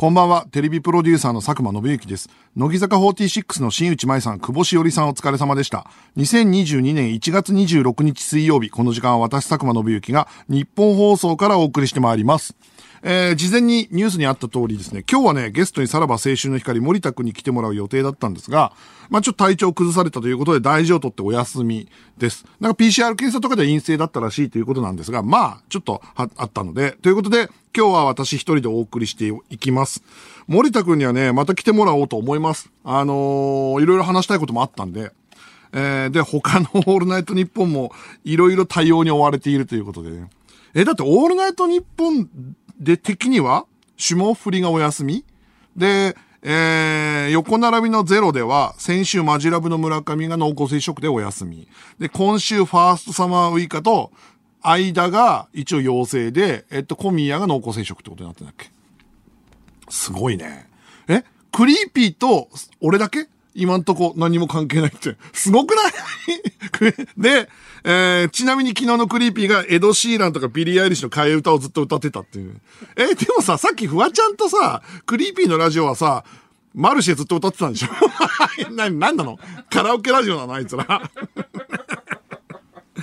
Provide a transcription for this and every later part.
こんばんは、テレビプロデューサーの佐久間信之です。乃木坂46の新内舞さん、久保しおりさんお疲れ様でした。2022年1月26日水曜日、この時間は私佐久間信之が日本放送からお送りしてまいります。えー、事前にニュースにあった通りですね、今日はね、ゲストにさらば青春の光森田くんに来てもらう予定だったんですが、まあちょっと体調崩されたということで大事を取ってお休みです。なんか PCR 検査とかで陰性だったらしいということなんですが、まあちょっとあったので、ということで、今日は私一人でお送りしていきます。森田くんにはね、また来てもらおうと思います。あのー、いろいろ話したいこともあったんで、えー、で、他の オールナイトニッポンもいろいろ対応に追われているということでね。え、だってオールナイトニッポンで的には、霜降りがお休み？で、えー、横並びのゼロでは、先週マジラブの村上が濃厚接触でお休み。で、今週ファーストサマーウイカと、間が一応陽性で、えっと、小宮が濃厚接触ってことになってんだっけ？すごいね。え？クリーピーと、俺だけ？今んとこ何も関係ないって。すごくない？で、えー、ちなみに昨日のクリーピーがエド・シーランとかビリー・アイリッシュの替え歌をずっと歌ってたっていう。え、でもさ、さっきフワちゃんとさ、クリーピーのラジオはさ、マルシェずっと歌ってたんでしょ？な、なんなの？カラオケラジオなの？あいつら。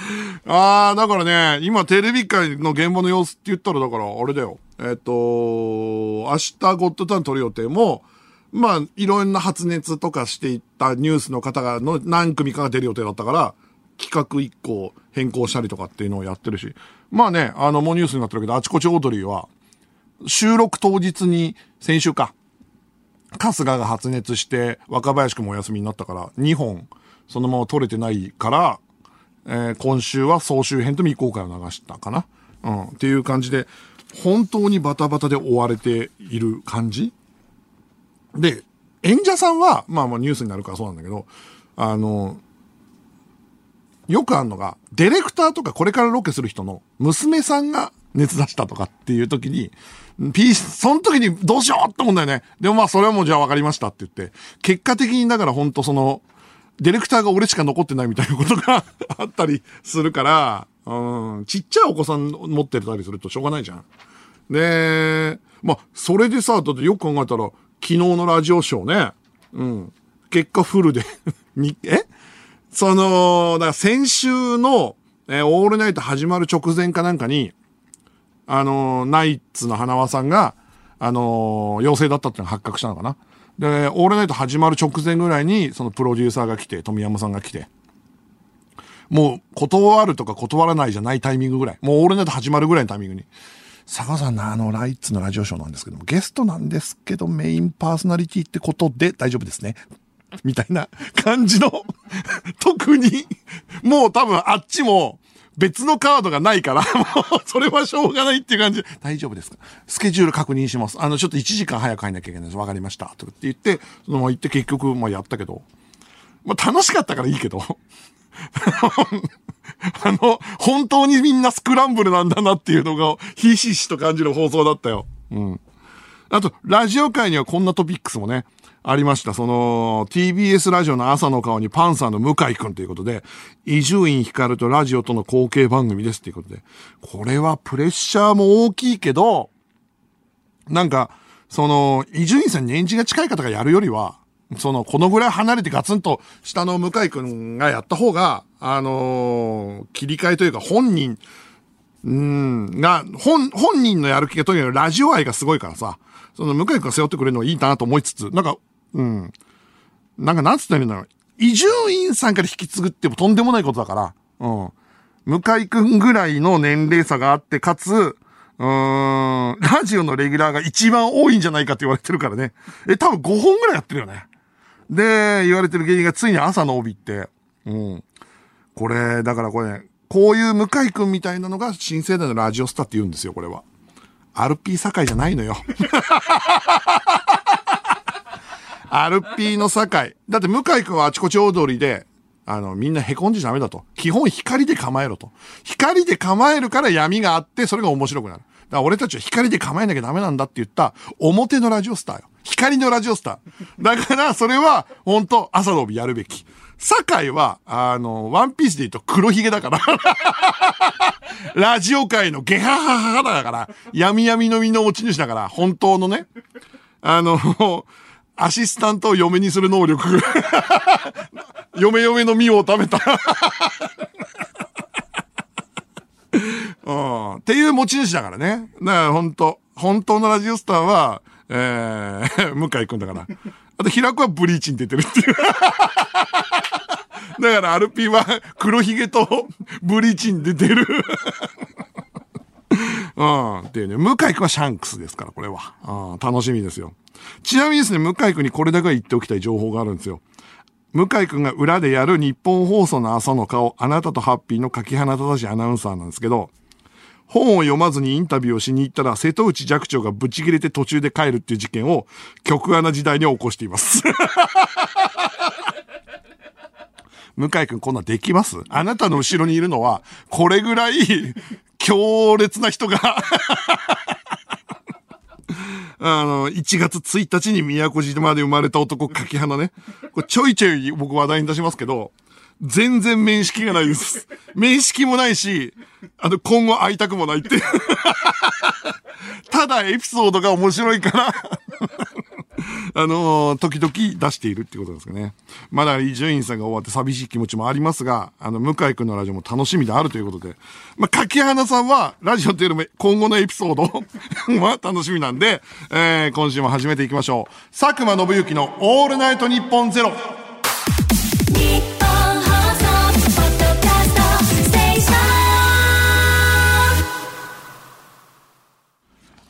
ああ、だからね、今テレビ界の現場の様子って言ったら、だからあれだよ。えっ、と、明日ゴッドタウン撮る予定も、まあ、いろんな発熱とかしていったニュースの方がの何組かが出る予定だったから、企画一個変更したりとかっていうのをやってるし。まあね、あの、もうニュースになってるけど、あちこちオードリーは、収録当日に、先週か、春日が発熱して、若林くんもお休みになったから、2本、そのまま撮れてないから、えー、今週は総集編と未公開を流したかな。うん。っていう感じで、本当にバタバタで追われている感じで、演者さんは、まあまあニュースになるからそうなんだけど、あの、よくあるのが、ディレクターとかこれからロケする人の娘さんが熱出したとかっていう時に、P、その時にどうしようって思うんだよね。でもまあそれはもうじゃあ分かりましたって言って、結果的にだから本当その、ディレクターが俺しか残ってないみたいなことが あったりするから、うん、ちっちゃいお子さん持ってたりするとしょうがないじゃん。で、まあ、それでさ、だってよく考えたら、昨日のラジオショーね、うん、結果フルで に、え？その、だから先週の、えー、オールナイト始まる直前かなんかに、あのー、ナイツの花輪さんが、あのー、陽性だったっていうのが発覚したのかな。で、オールナイト始まる直前ぐらいに、そのプロデューサーが来て、富山さんが来て、もう、断るとか断らないじゃないタイミングぐらい。もうオールナイト始まるぐらいのタイミングに。佐賀さんのあの、ライツのラジオショーなんですけども、ゲストなんですけど、メインパーソナリティってことで大丈夫ですね。みたいな感じの、特に、もう多分あっちも、別のカードがないから、もう、それはしょうがないっていう感じ、大丈夫ですか？スケジュール確認します。あの、ちょっと1時間早く入んなきゃいけないです。わかりました。とかって言って、そのまま行って結局、まあやったけど、まあ楽しかったからいいけど、あの、本当にみんなスクランブルなんだなっていうのが、ひしひしと感じる放送だったよ。うん。あと、ラジオ界にはこんなトピックスもね、ありました。その、TBS ラジオの朝の顔にパンサーの向井くんということで、伊集院光とラジオとの後継番組ですっていうことで、これはプレッシャーも大きいけど、なんか、その、伊集院さんに年次が近い方がやるよりは、その、このぐらい離れてガツンと下の向井くんがやった方が、あのー、切り替えというか本人、うん、が、本、本人のやる気がとにかくラジオ愛がすごいからさ、その向井くんが背負ってくれるのはいいなと思いつつ、なんか、うん。なんかなんつったらいいんだろう。伊集院さんから引き継ぐってもとんでもないことだから、うん。向井くんぐらいの年齢差があって、かつ、うーん、ラジオのレギュラーが一番多いんじゃないかって言われてるからね。え、多分5本ぐらいやってるよね。で、言われてる芸人がついに朝の帯って、うん。これ、だからこれね、こういう向井くんみたいなのが新世代のラジオスターって言うんですよ、これは。アルピー堺じゃないのよ。アルピーの堺。だって向井くんはあちこち踊りで、あの、みんな凹んじゃダメだと。基本光で構えろと。光で構えるから闇があって、それが面白くなる。だから俺たちは光で構えなきゃダメなんだって言った、表のラジオスターよ。光のラジオスター。だから、それは、本当朝の帯やるべき。堺は、あの、ワンピースで言うと黒ひげだから。ラジオ界のゲハハハハだから、闇闇の身の持ち主だから、本当のね。あの、アシスタントを嫁にする能力。嫁嫁の実を食べた。うん。っていう持ち主だからね。だから本当本当のラジオスターは、えー、向井くんだから。あと、平子はブリーチに出てるっていう。だから、アルピーは黒ひげとブリーチに出てる。うん。っていうね。向井くんはシャンクスですから、これは。うん。楽しみですよ。ちなみにですね、向井くんにこれだけは言っておきたい情報があるんですよ。向井くんが裏でやる日本放送の朝の顔、あなたとハッピーの柿花正しアナウンサーなんですけど、本を読まずにインタビューをしに行ったら、瀬戸内寂聴がブチ切れて途中で帰るっていう事件を、極穴時代に起こしています。向井くんこんなできます？あなたの後ろにいるのは、これぐらい強烈な人があの、1月1日に宮古島で生まれた男、柿花ね。これちょいちょい僕話題に出しますけど、全然面識がないです。面識もないし、あの、今後会いたくもないって。ただエピソードが面白いからあの、時々出しているってことですかね。まだ伊集院さんが終わって寂しい気持ちもありますが、あの、向井くんのラジオも楽しみであるということで。まあ、柿花さんは、ラジオというよりも今後のエピソード は楽しみなんで、えー、今週も始めていきましょう。佐久間信之のオールナイトニッポンゼロ。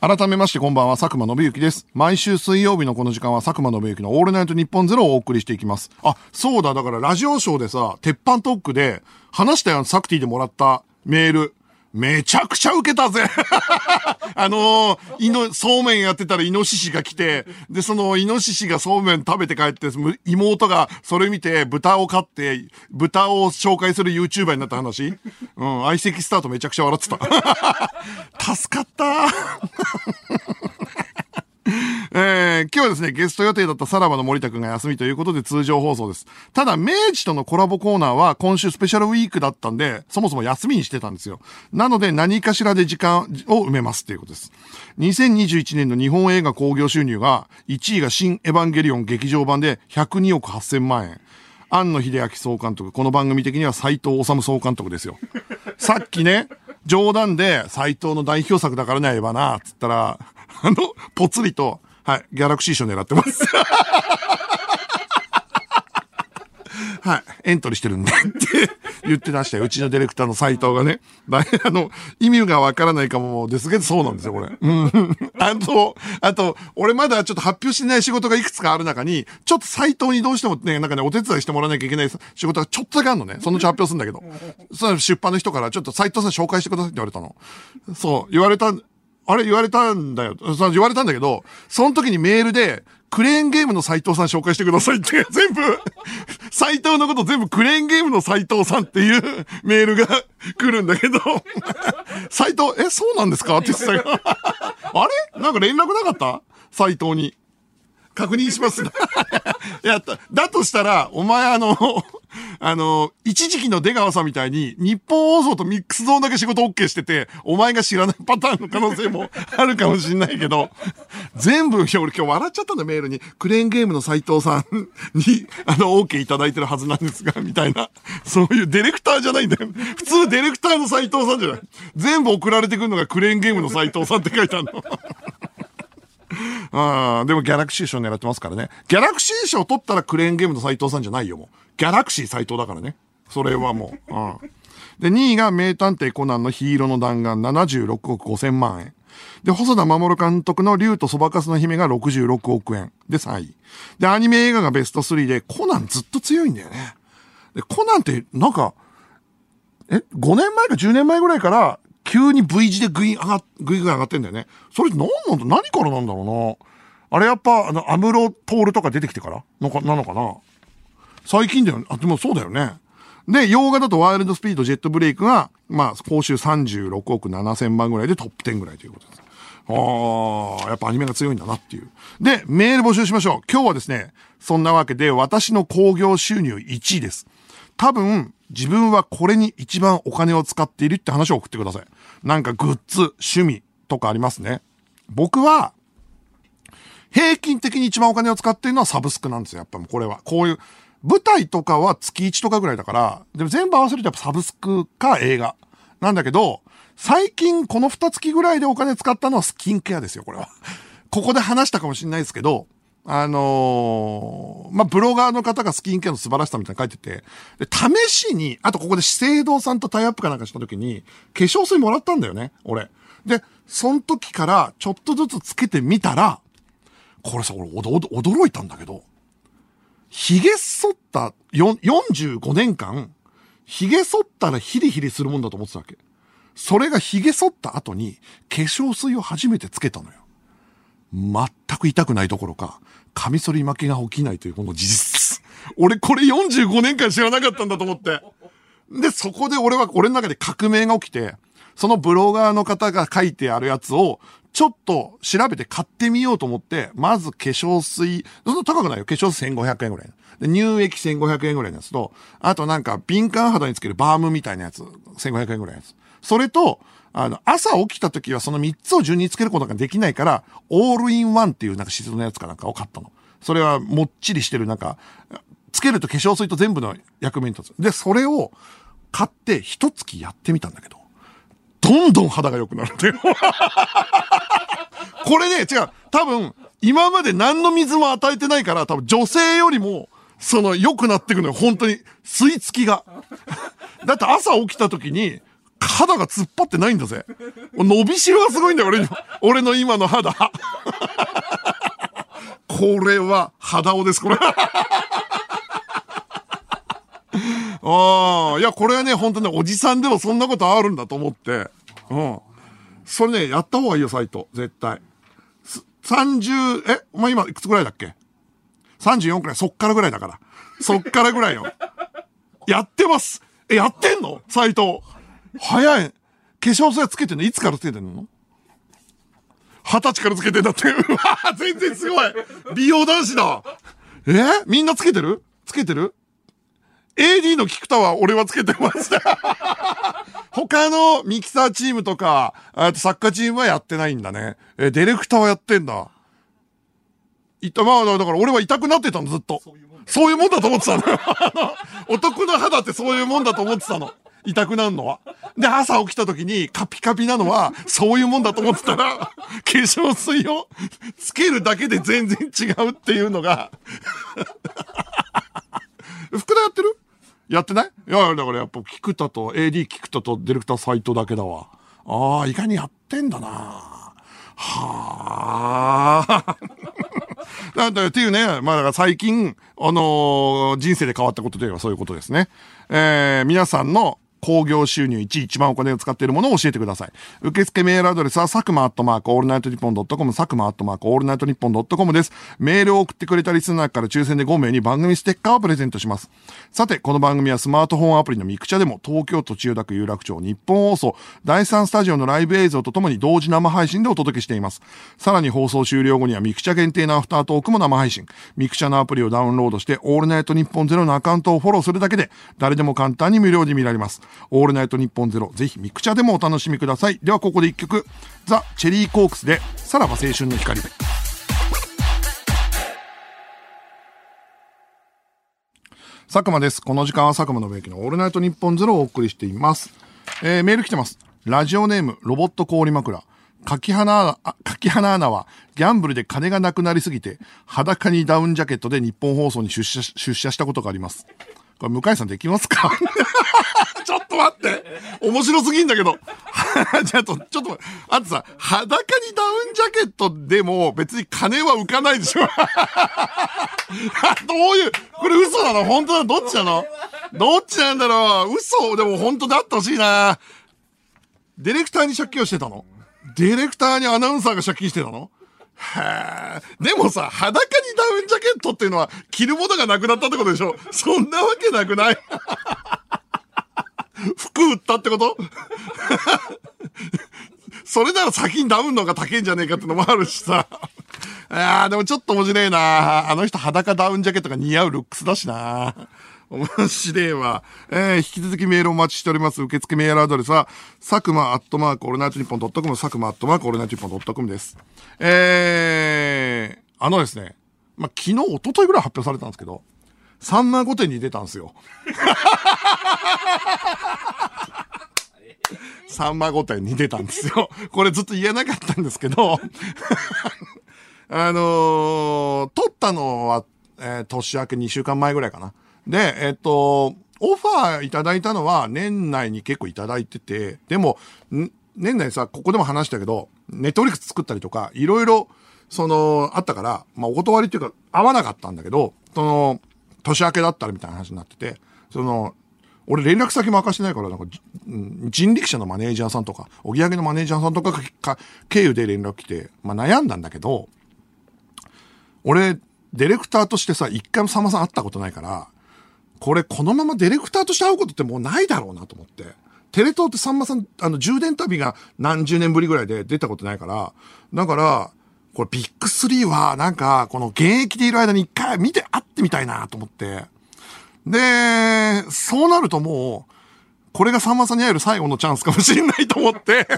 改めましてこんばんは、佐久間信之です。毎週水曜日のこの時間は佐久間信之のオールナイト日本ゼロをお送りしていきます。あ、そうだ、だからラジオショーでさ、鉄板トークで話したよ、サクティでもらったメール。めちゃくちゃ受けたぜ。あのー、いの、そうめんやってたらイノシシが来て、で、そのイノシシがそうめん食べて帰って、妹がそれ見て豚を飼って、豚を紹介する YouTuber になった話。うん、相席スタートめちゃくちゃ笑ってた。助かったえー、今日はですね、ゲスト予定だったさらばの森田くんが休みということで通常放送です。ただ、明治とのコラボコーナーは今週スペシャルウィークだったんで、そもそも休みにしてたんですよ。なので、何かしらで時間を埋めますっていうことです。2021年の日本映画興行収入が、1位が新エヴァンゲリオン劇場版で102億8000万円。庵野秀明総監督、この番組的には斎藤治総監督ですよ。さっきね、冗談で斎藤の代表作だからね、エヴァな、つったら、あの、ぽつりと、はい、ギャラクシー賞狙ってます。はい、エントリーしてるんでって言ってましたよ。うちのディレクターの斎藤がね。あの、意味がわからないかもですけど、そうなんですよ、これ。うん。あと、あと、俺まだちょっと発表してない仕事がいくつかある中に、ちょっと斎藤にどうしてもね、なんかね、お手伝いしてもらわなきゃいけない仕事がちょっとだけあるのね。そのうち発表するんだけど。その出版の人から、ちょっと斎藤さん紹介してくださいって言われたの。そう、言われた、あれ言われたんだよ。言われたんだけど、その時にメールで、クレーンゲームの斎藤さん紹介してくださいって、全部、斎藤のこと全部クレーンゲームの斎藤さんっていうメールが 来るんだけど、斎藤、え、そうなんですか？って言ってたよ。あれ？なんか連絡なかった？斎藤に。確認します。やった。だとしたら、お前あの、あの、一時期の出川さんみたいに、日本放送とミックスゾーンだけ仕事 OK してて、お前が知らないパターンの可能性も あるかもしんないけど、全部、俺今日笑っちゃったんだ、メールに。クレーンゲームの斎藤さんに、あの、OK いただいてるはずなんですが、みたいな。そういうディレクターじゃないんだよ。普通ディレクターの斎藤さんじゃない。全部送られてくるのがクレーンゲームの斎藤さんって書いてあるの。あ でもギャラクシー賞狙ってますからね。ギャラクシー賞取ったらクレーンゲームの斎藤さんじゃないよ、もう。ギャラクシー斎藤だからね。それはもう。うん。で、2位が名探偵コナンのヒーローの弾丸76億5千万円。で、細田守監督の竜とそばかすの姫が66億円。で、3位。で、アニメ映画がベスト3で、コナンずっと強いんだよね。で、コナンって、なんか、え、5年前か10年前ぐらいから、急に V 字でグイ上が、グイグイ上がってんだよね。それ何なんだ、何からなんだろうな。あれやっぱ、あの、アムロトールとか出てきてからのか、なのかな最近だよね。あ、でもそうだよね。で、洋画だとワイルドスピード、ジェットブレイクが、まあ、報酬36億7千万ぐらいでトップ10ぐらいということです。ああ、やっぱアニメが強いんだなっていう。で、メール募集しましょう。今日はですね、そんなわけで私の興行収入1位です。多分、自分はこれに一番お金を使っているって話を送ってください。なんかグッズ、趣味とかありますね。僕は、平均的に一番お金を使っているのはサブスクなんですよ。やっぱもうこれは。こういう、舞台とかは月1とかぐらいだから、でも全部合わせるとやっぱサブスクか映画。なんだけど、最近この2月ぐらいでお金使ったのはスキンケアですよ、これは。ここで話したかもしれないですけど、あのー、まあ、ブロガーの方がスキンケアの素晴らしさみたいなの書いてて、で、試しに、あとここで資生堂さんとタイアップかなんかした時に、化粧水もらったんだよね、俺。で、その時からちょっとずつつけてみたら、これさ、俺、驚いたんだけど、髭剃った45年間、髭剃ったらヒリヒリするもんだと思ってたわけ。それが髭剃った後に化粧水を初めてつけたのよ。全く痛くないどころか、カミソリ負けが起きないというこの事実。俺これ45年間知らなかったんだと思って。で、そこで俺は、俺の中で革命が起きて、そのブロガーの方が書いてあるやつを、ちょっと調べて買ってみようと思って、まず化粧水、そんな高くないよ。化粧水1500円ぐらい。で、乳液1500円ぐらいのやつと、あとなんか敏感肌につけるバームみたいなやつ、1500円ぐらいのやつ。それと、あの、朝起きた時はその3つを順につけることができないから、オールインワンっていうなんか質のやつかなんかを買ったの。それはもっちりしてるなんか、つけると化粧水と全部の役目に立つ。で、それを買って一月やってみたんだけど、どんどん肌が良くなるっていう。これね、違う。多分、今まで何の水も与えてないから、多分女性よりも、その良くなっていくのよ。本当に。吸い付きが。だって朝起きた時に、肌が突っ張ってないんだぜ。伸びしろがすごいんだよ、俺に。俺の今の肌。これは、肌男です、これ。ああ、いや、これはね、本当ね、おじさんでもそんなことあるんだと思って。うん。それね、やった方がいいよ、サイト。絶対。30、えお前今いくつぐらいだっけ ?34 くらい、そっからぐらいだから。そっからぐらいよ。やってますえ、やってんの？サイト。早い。化粧水つけてんの？いつからつけてんの？二十歳からつけてんだって。うわ全然すごい美容男子だえ？みんなつけてる？つけてる ?AD の菊田は俺はつけてます。他のミキサーチームとか、あとサッカーチームはやってないんだね。え、ディレクターはやってんだ。いた、まあ、だから俺は痛くなってたの、ずっと。そういうもんだと思ってたの。男の肌ってそういうもんだと思ってたの。痛くなるのは。で、朝起きた時にカピカピなのは、そういうもんだと思ってたら、化粧水をつけるだけで全然違うっていうのが 福田やってる？やってない？いや、だからやっぱ、菊田と、AD 菊田とディレクターサイトだけだわ。ああ、意外にやってんだなはあ。なんだっていうね、まあだから最近、あのー、人生で変わったことといえばそういうことですね。えー、皆さんの興行収入1位、一番お金を使っているものを教えてください。受付メールアドレスは、佐久間アットマークオールナイトニッポンドットコム、佐久間アットマークオールナイトニッポンドットコムです。メールを送ってくれたリスナーから抽選で5名に番組ステッカーをプレゼントします。さて、この番組はスマートフォンアプリのミクチャでも、東京都千代田区有楽町ニッポン放送、第3スタジオのライブ映像とともに同時生配信でお届けしています。さらに放送終了後にはミクチャ限定のアフタートークも生配信。ミクチャのアプリをダウンロードして、オールナイトニッポンゼロのアカウントをフォローするだけで、誰でも簡単に無料で見られます。オールナイトニッポンゼロ、ぜひミクチャでもお楽しみください。ではここで一曲、ザ・チェリーコークスで、さらば青春の光で。佐久間です。この時間は佐久間のべきのオールナイトニッポンゼロをお送りしています。えー、メール来てます。ラジオネーム、ロボット氷枕。柿花、柿花アナは、ギャンブルで金がなくなりすぎて、裸にダウンジャケットで日本放送に出社、出社したことがあります。これ、向井さんできますか？ちょっと待って。面白すぎんだけど。ちょっと、ちょっと、あとさ、裸にダウンジャケットでも別に金は浮かないでしょ。どういう、これ嘘なの？本当なの？どっちなの？どっちなんだろう？嘘。でも本当であってほしいな。ディレクターに借金をしてたの？ディレクターにアナウンサーが借金してたの？へえ。でもさ、裸にダウンジャケットっていうのは着るものがなくなったってことでしょ？そんなわけなくない？服売ったってこと？それなら先にダウンの方が高いんじゃねえかってのもあるしさ。いやーでもちょっと面白いなあの人裸ダウンジャケットが似合うルックスだしな面白いわ。えー、引き続きメールお待ちしております。受付メールアドレスは、佐久間アットマークオールナイトニッポンドットコム、佐久間アットマークオールナイトニッポンドットコムです。えー、あのですね、まあ、昨日、一昨日ぐらい発表されたんですけど、サンマ御殿に出たんですよ。サンマ御殿に出たんですよ。これずっと言えなかったんですけど、あのー、撮ったのは、えー、年明け2週間前ぐらいかな。で、えっ、と、オファーいただいたのは年内に結構いただいてて、でも、年内さ、ここでも話したけど、ネットフリックス作ったりとか、いろいろ、その、あったから、まあ、お断りっていうか、合わなかったんだけど、その、年明けだったらみたいな話になってて、その、俺連絡先も明かしてないから、なんか、人力車のマネージャーさんとか、おぎやげのマネージャーさんとかか、経由で連絡来て、まあ悩んだんだけど、俺、ディレクターとしてさ、一回もさんまさん会ったことないから、これこのままディレクターとして会うことってもうないだろうなと思って。テレ東ってさんまさん、あの、充電旅が何十年ぶりぐらいで出たことないから、だから、これビッグスリーは、なんか、この現役でいる間に一回見て会ってみたいなと思って。で、そうなるともう、これがさんまさんに会える最後のチャンスかもしれないと思って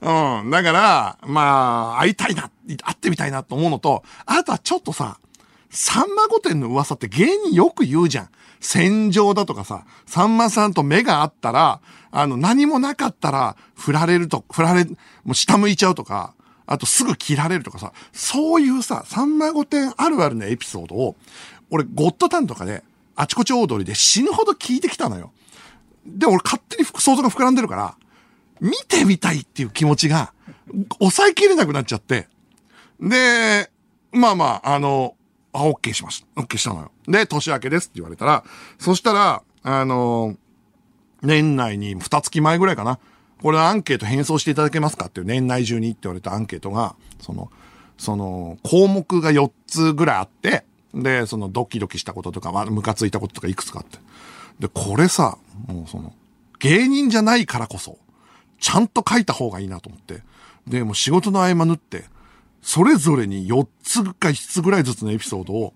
うん。だから、まあ、会いたいな、会ってみたいなと思うのと、あとはちょっとさ、さんま御殿の噂って芸人よく言うじゃん。戦場だとかさ、さんまさんと目があったら、あの、何もなかったら、振られると、振られ、もう下向いちゃうとか、あとすぐ切られるとかさ、そういうさ、さんま御殿あるあるのエピソードを、俺、ゴッドタンとかで、あちこちオードリーで死ぬほど聞いてきたのよ。で、俺勝手に想像が膨らんでるから、見てみたいっていう気持ちが、抑えきれなくなっちゃって。で、まあまあ、あの、あ、OK しました。OK したのよ。で、年明けですって言われたら、そしたら、あの、年内に2月前ぐらいかな。これアンケート返送していただけますかっていう年内中にって言われたアンケートが、その、その、項目が4つぐらいあって、で、そのドキドキしたこととか、ムカついたこととかいくつかあって。で、これさ、もうその、芸人じゃないからこそ、ちゃんと書いた方がいいなと思って。で、もう仕事の合間縫って、それぞれに4つか5つぐらいずつのエピソードを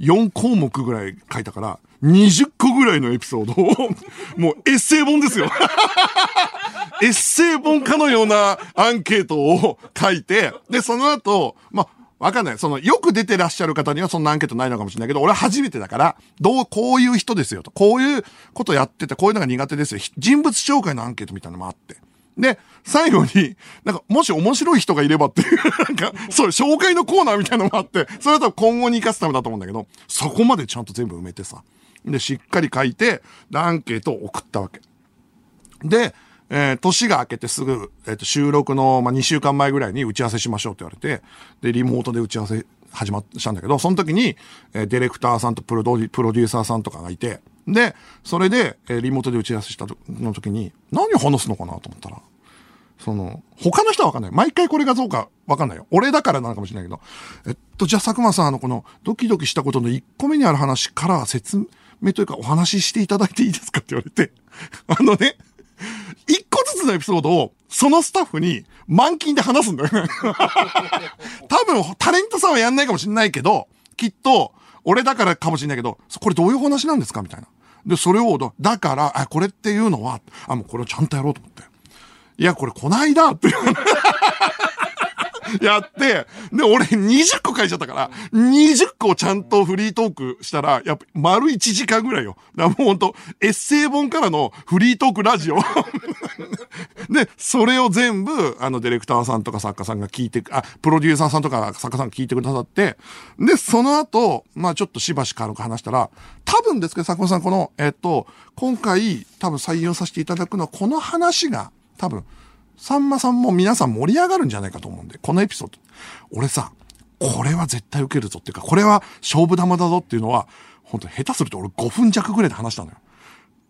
4項目ぐらい書いたから、20個ぐらいのエピソードを、もう エッセイ本ですよ。エッセイ本かのようなアンケートを書いて、で、その後、まあ、わかんない。その、よく出てらっしゃる方にはそんなアンケートないのかもしれないけど、俺は初めてだから、どう、こういう人ですよと。こういうことやってて、こういうのが苦手ですよ。人物紹介のアンケートみたいなのもあって。で、最後に、なんか、もし面白い人がいればっていう、なんか、そう、紹介のコーナーみたいなのもあって、それは多分今後に活かすためだと思うんだけど、そこまでちゃんと全部埋めてさ。で、しっかり書いて、アンケートを送ったわけ。で、えー、年が明けてすぐ、えっ、ー、と、収録の、まあ、2週間前ぐらいに打ち合わせしましょうって言われて、で、リモートで打ち合わせ始まったんだけど、その時に、えー、ディレクターさんとプロデューサーさんとかがいて、で、それで、えー、リモートで打ち合わせしたの時に、何を話すのかなと思ったら、その、他の人はわかんない。毎回これがどうかわかんないよ。俺だからなのかもしれないけど。えっと、じゃあ佐久間さん、あの、この、ドキドキしたことの1個目にある話から説明というかお話ししていただいていいですかって言われて、あのね、一個ずつのエピソードを、そのスタッフに満勤で話すんだよね。多分、タレントさんはやんないかもしれないけど、きっと、俺だからかもしれないけど、これどういう話なんですかみたいな。で、それを、だから、あ、これっていうのは、あ、もうこれをちゃんとやろうと思って。いや、これこないだっていう やって、で、俺20個書いちゃったから、20個ちゃんとフリートークしたら、やっぱ丸1時間ぐらいよ。だもうほんと、エッセイ本からのフリートークラジオ。で、それを全部、あの、ディレクターさんとか作家さんが聞いて、あ、プロデューサーさんとか作家さんが聞いてくださって、で、その後、まあちょっとしばし軽く話したら、多分ですけど、作家さん、この、えっと、今回、多分採用させていただくのは、この話が、多分、さんまさんも皆さん盛り上がるんじゃないかと思うんで、このエピソード。俺さ、これは絶対受けるぞっていうか、これは勝負玉だぞっていうのは、本当下手すると俺5分弱ぐらいで話したのよ。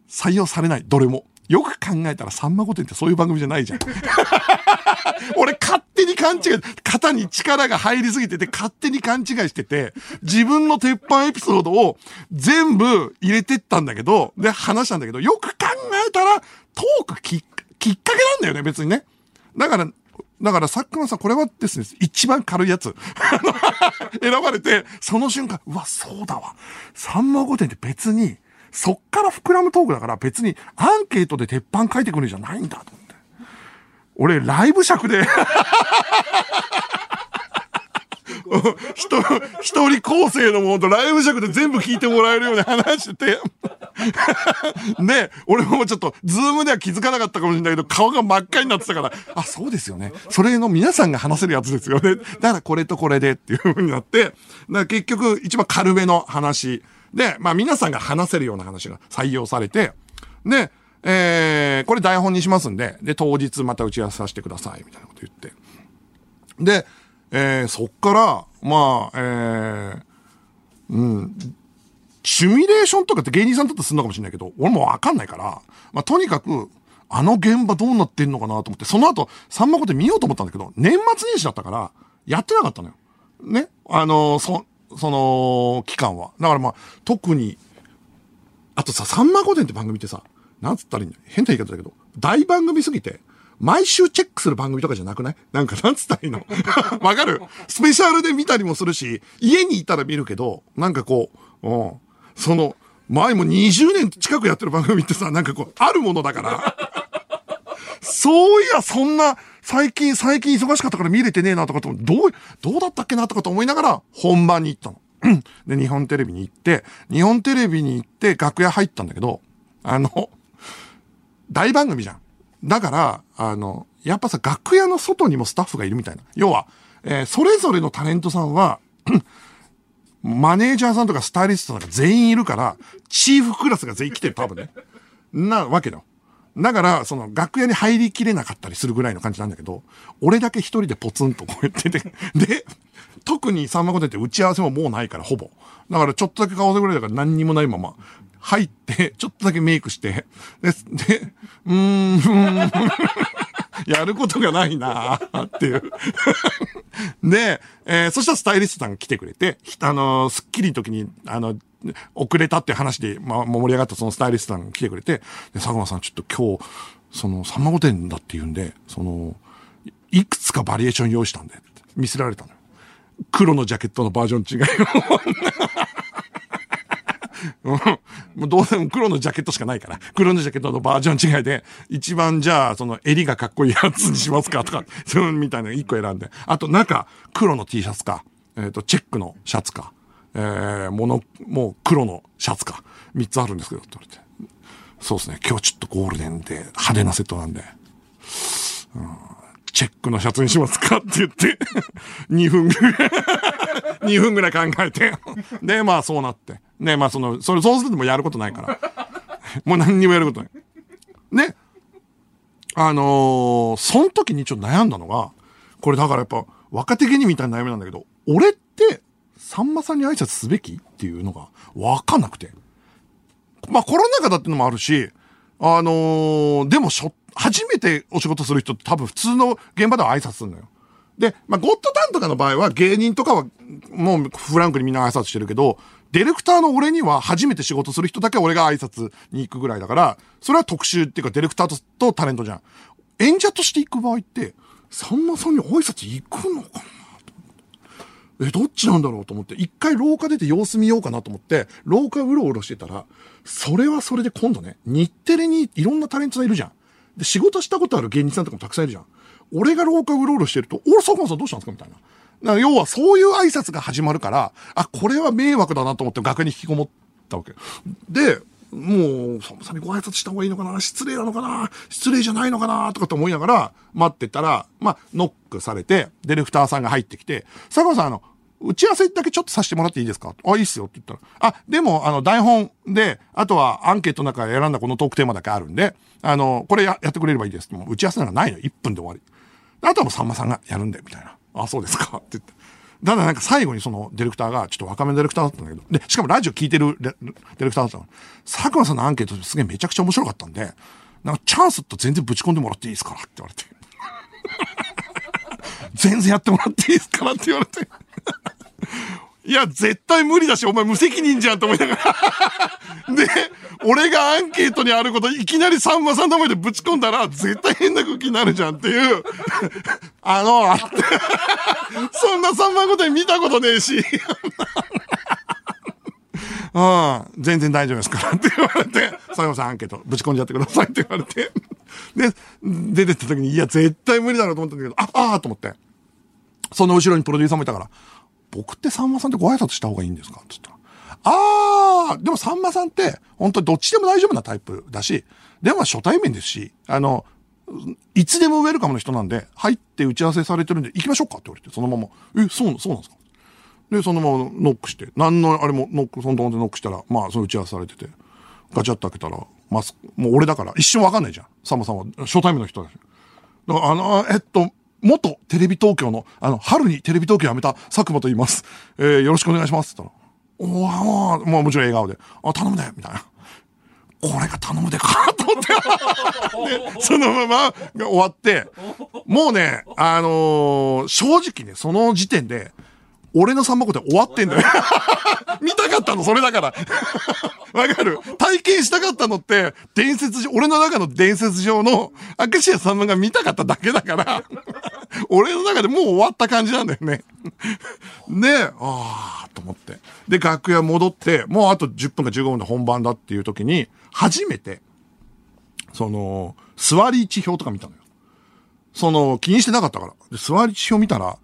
採用されない、どれも。よく考えたらさんま御殿ってそういう番組じゃないじゃん。俺勝手に勘違い、肩に力が入りすぎてて勝手に勘違いしてて、自分の鉄板エピソードを全部入れてったんだけど、で話したんだけど、よく考えたらトークきっきっかけなんだよね、別にね。だから、だから、佐久間さん、これはですね、一番軽いやつ。選ばれて、その瞬間、うわ、そうだわ。さんま御殿って別に、そっから膨らむトークだから別にアンケートで鉄板書いてくるんじゃないんだと思って。俺、ライブ尺で人、一人構成のものとライブ尺で全部聞いてもらえるように話してて。で、俺もちょっと、ズームでは気づかなかったかもしれないけど、顔が真っ赤になってたから、あ、そうですよね。それの皆さんが話せるやつですよね。だからこれとこれでっていう風になって、だから結局一番軽めの話で、まあ皆さんが話せるような話が採用されて、で、えー、これ台本にしますんで、で、当日また打ち合わせさせてください、みたいなこと言って。で、えー、そっから、まあ、えー、うん、シミュレーションとかって芸人さんだったらするのかもしれないけど、俺もわかんないから、まあ、とにかく、あの現場どうなってんのかなと思って、その後、さんまこと見ようと思ったんだけど、年末年始だったから、やってなかったのよ。ね。あのー、そ、その、期間は。だからまあ、特に、あとさ、さんま御殿って番組ってさ、なんつったらいいんだ変な言い方だけど、大番組すぎて、毎週チェックする番組とかじゃなくない？なんか、なんつったらいいの？わかる？スペシャルで見たりもするし、家にいたら見るけど、なんかこう、うん。その、前も20年近くやってる番組ってさ、なんかこう、あるものだから。そういや、そんな、最近、最近忙しかったから見れてねえなとかと、どう、どうだったっけなとかと思いながら、本番に行ったの。で、日本テレビに行って、日本テレビに行って楽屋入ったんだけど、あの、大番組じゃん。だから、あの、やっぱさ、楽屋の外にもスタッフがいるみたいな。要は、えー、それぞれのタレントさんは、マネージャーさんとかスタイリストとか全員いるから、チーフクラスが全員来てる、多分ね。なわけだよ。だから、その、楽屋に入りきれなかったりするぐらいの感じなんだけど、俺だけ一人でポツンとこうやってて、で、特にさんま御殿って打ち合わせももうないから、ほぼ。だからちょっとだけ顔でぐらいだから何にもないまま、入って、ちょっとだけメイクして、で、で、うーん、やることがないなっていうで、えー、そしたらスタイリストさんが来てくれて、あのー、スッキリの時に、あの、遅れたって話で、まあ、盛り上がったそのスタイリストさんが来てくれて、で、佐久間さんちょっと今日、その、さんま御殿だって言うんで、その、いくつかバリエーション用意したんで、見せられたのよ。黒のジャケットのバージョン違いを うん。どうせも黒のジャケットしかないから、黒のジャケットのバージョン違いで、一番じゃあ、その襟がかっこいいやつにしますかとか、そういうみたいなの一個選んで。あと中、黒の T シャツか、えっ、ー、と、チェックのシャツか、えー、もの、もう黒のシャツか、三つあるんですけど、って言われて。そうですね、今日ちょっとゴールデンで派手なセットなんで、うん、チェックのシャツにしますかって言って、2分ぐらい 2分ぐらい考えて。で、まあそうなって。ね、まあその、それ、そうするともやることないから。もう何にもやることない。ね。あのー、その時にちょっと悩んだのが、これだからやっぱ、若手芸人みたいな悩みなんだけど、俺って、さんまさんに挨拶すべきっていうのが、わかんなくて。まあコロナ禍だってのもあるし、あのー、でもしょ、初めてお仕事する人って多分普通の現場では挨拶するのよ。で、まあ、ゴッドタンとかの場合は芸人とかはもうフランクにみんな挨拶してるけど、ディレクターの俺には初めて仕事する人だけ俺が挨拶に行くぐらいだから、それは特集っていうかディレクターととタレントじゃん。演者として行く場合って、さんまさんに挨拶行くのかな？え、どっちなんだろうと思って、一回廊下出て様子見ようかなと思って、廊下うろうろしてたら、それはそれで今度ね、日テレにいろんなタレントさんいるじゃん。で、仕事したことある芸人さんとかもたくさんいるじゃん。俺が廊下うろうろしてると、お佐久間さんどうしたんですか？みたいな。だから要はそういう挨拶が始まるから、あ、これは迷惑だなと思って学に引きこもったわけ。で、もう、さんまさんにご挨拶した方がいいのかな？失礼なのかな？失礼じゃないのかな？とかって思いながら待ってたら、まあ、ノックされて、ディレクターさんが入ってきて、佐久間さんあの、打ち合わせだけちょっとさせてもらっていいですか？あ、いいっすよって言ったら。あ、でも、あの、台本で、あとはアンケートの中で選んだこのトークテーマだけあるんで、あの、これややってくれればいいですもう打ち合わせならないの。1分で終わり。あとはもうさんまさんがやるんで、みたいな。あ、そうですか？って言って。ただなんか最後にそのディレクターが、ちょっと若めのディレクターだったんだけど、で、しかもラジオ聞いてるディレクターだったの。佐久間さんのアンケートすげえめちゃくちゃ面白かったんで、なんかチャンスと全然ぶち込んでもらっていいですからって言われて。全然やってもらっていいですからって言われて。いや、絶対無理だし、お前無責任じゃんと思いながら。で、俺がアンケートにあること、いきなりさんまさんの前でぶち込んだら、絶対変な空気になるじゃんっていう、あの、そんなさんまことに見たことねえし。うん、全然大丈夫ですからって言われて、佐山さんアンケートぶち込んじゃってくださいって言われて。で、出てった時に、いや、絶対無理だろうと思ったんだけど、あ、ああと思って。その後ろにプロデューサーもいたから、僕ってさんまさんってご挨拶した方がいいんですかって言ったら。あー、でもさんまさんって、本当にどっちでも大丈夫なタイプだし、でも初対面ですし、あの、いつでもウェルカムの人なんで、入って打ち合わせされてるんで、行きましょうかって言われて、そのまま、え、そう、そうなんですか？で、そのままノックして、何のあれもノック、そのままノックしたら、まあ、その打ち合わせされてて、ガチャッと開けたら、マスク、もう俺だから、一瞬わかんないじゃん。さんまさんは、初対面の人だし。だから、あの、えっと、元テレビ東京の、あの、春にテレビ東京辞めた佐久間と言います。えー、よろしくお願いします。って言ったら、おわもうもちろん笑顔で、あ、頼むね。みたいな。これが頼むでかと思って。で、そのままが終わって、もうね、あのー、正直ね、その時点で、俺の三幕って終わってんだよ。見たかったの、それだから。わかる？体験したかったのって、伝説上、俺の中の伝説上の、明石家さんまが見たかっただけだから、俺の中でもう終わった感じなんだよね。で、ああ、と思って。で、楽屋戻って、もうあと10分か15分で本番だっていう時に、初めて、その、座り位置表とか見たのよ。その、気にしてなかったから。で、座り位置表見たら、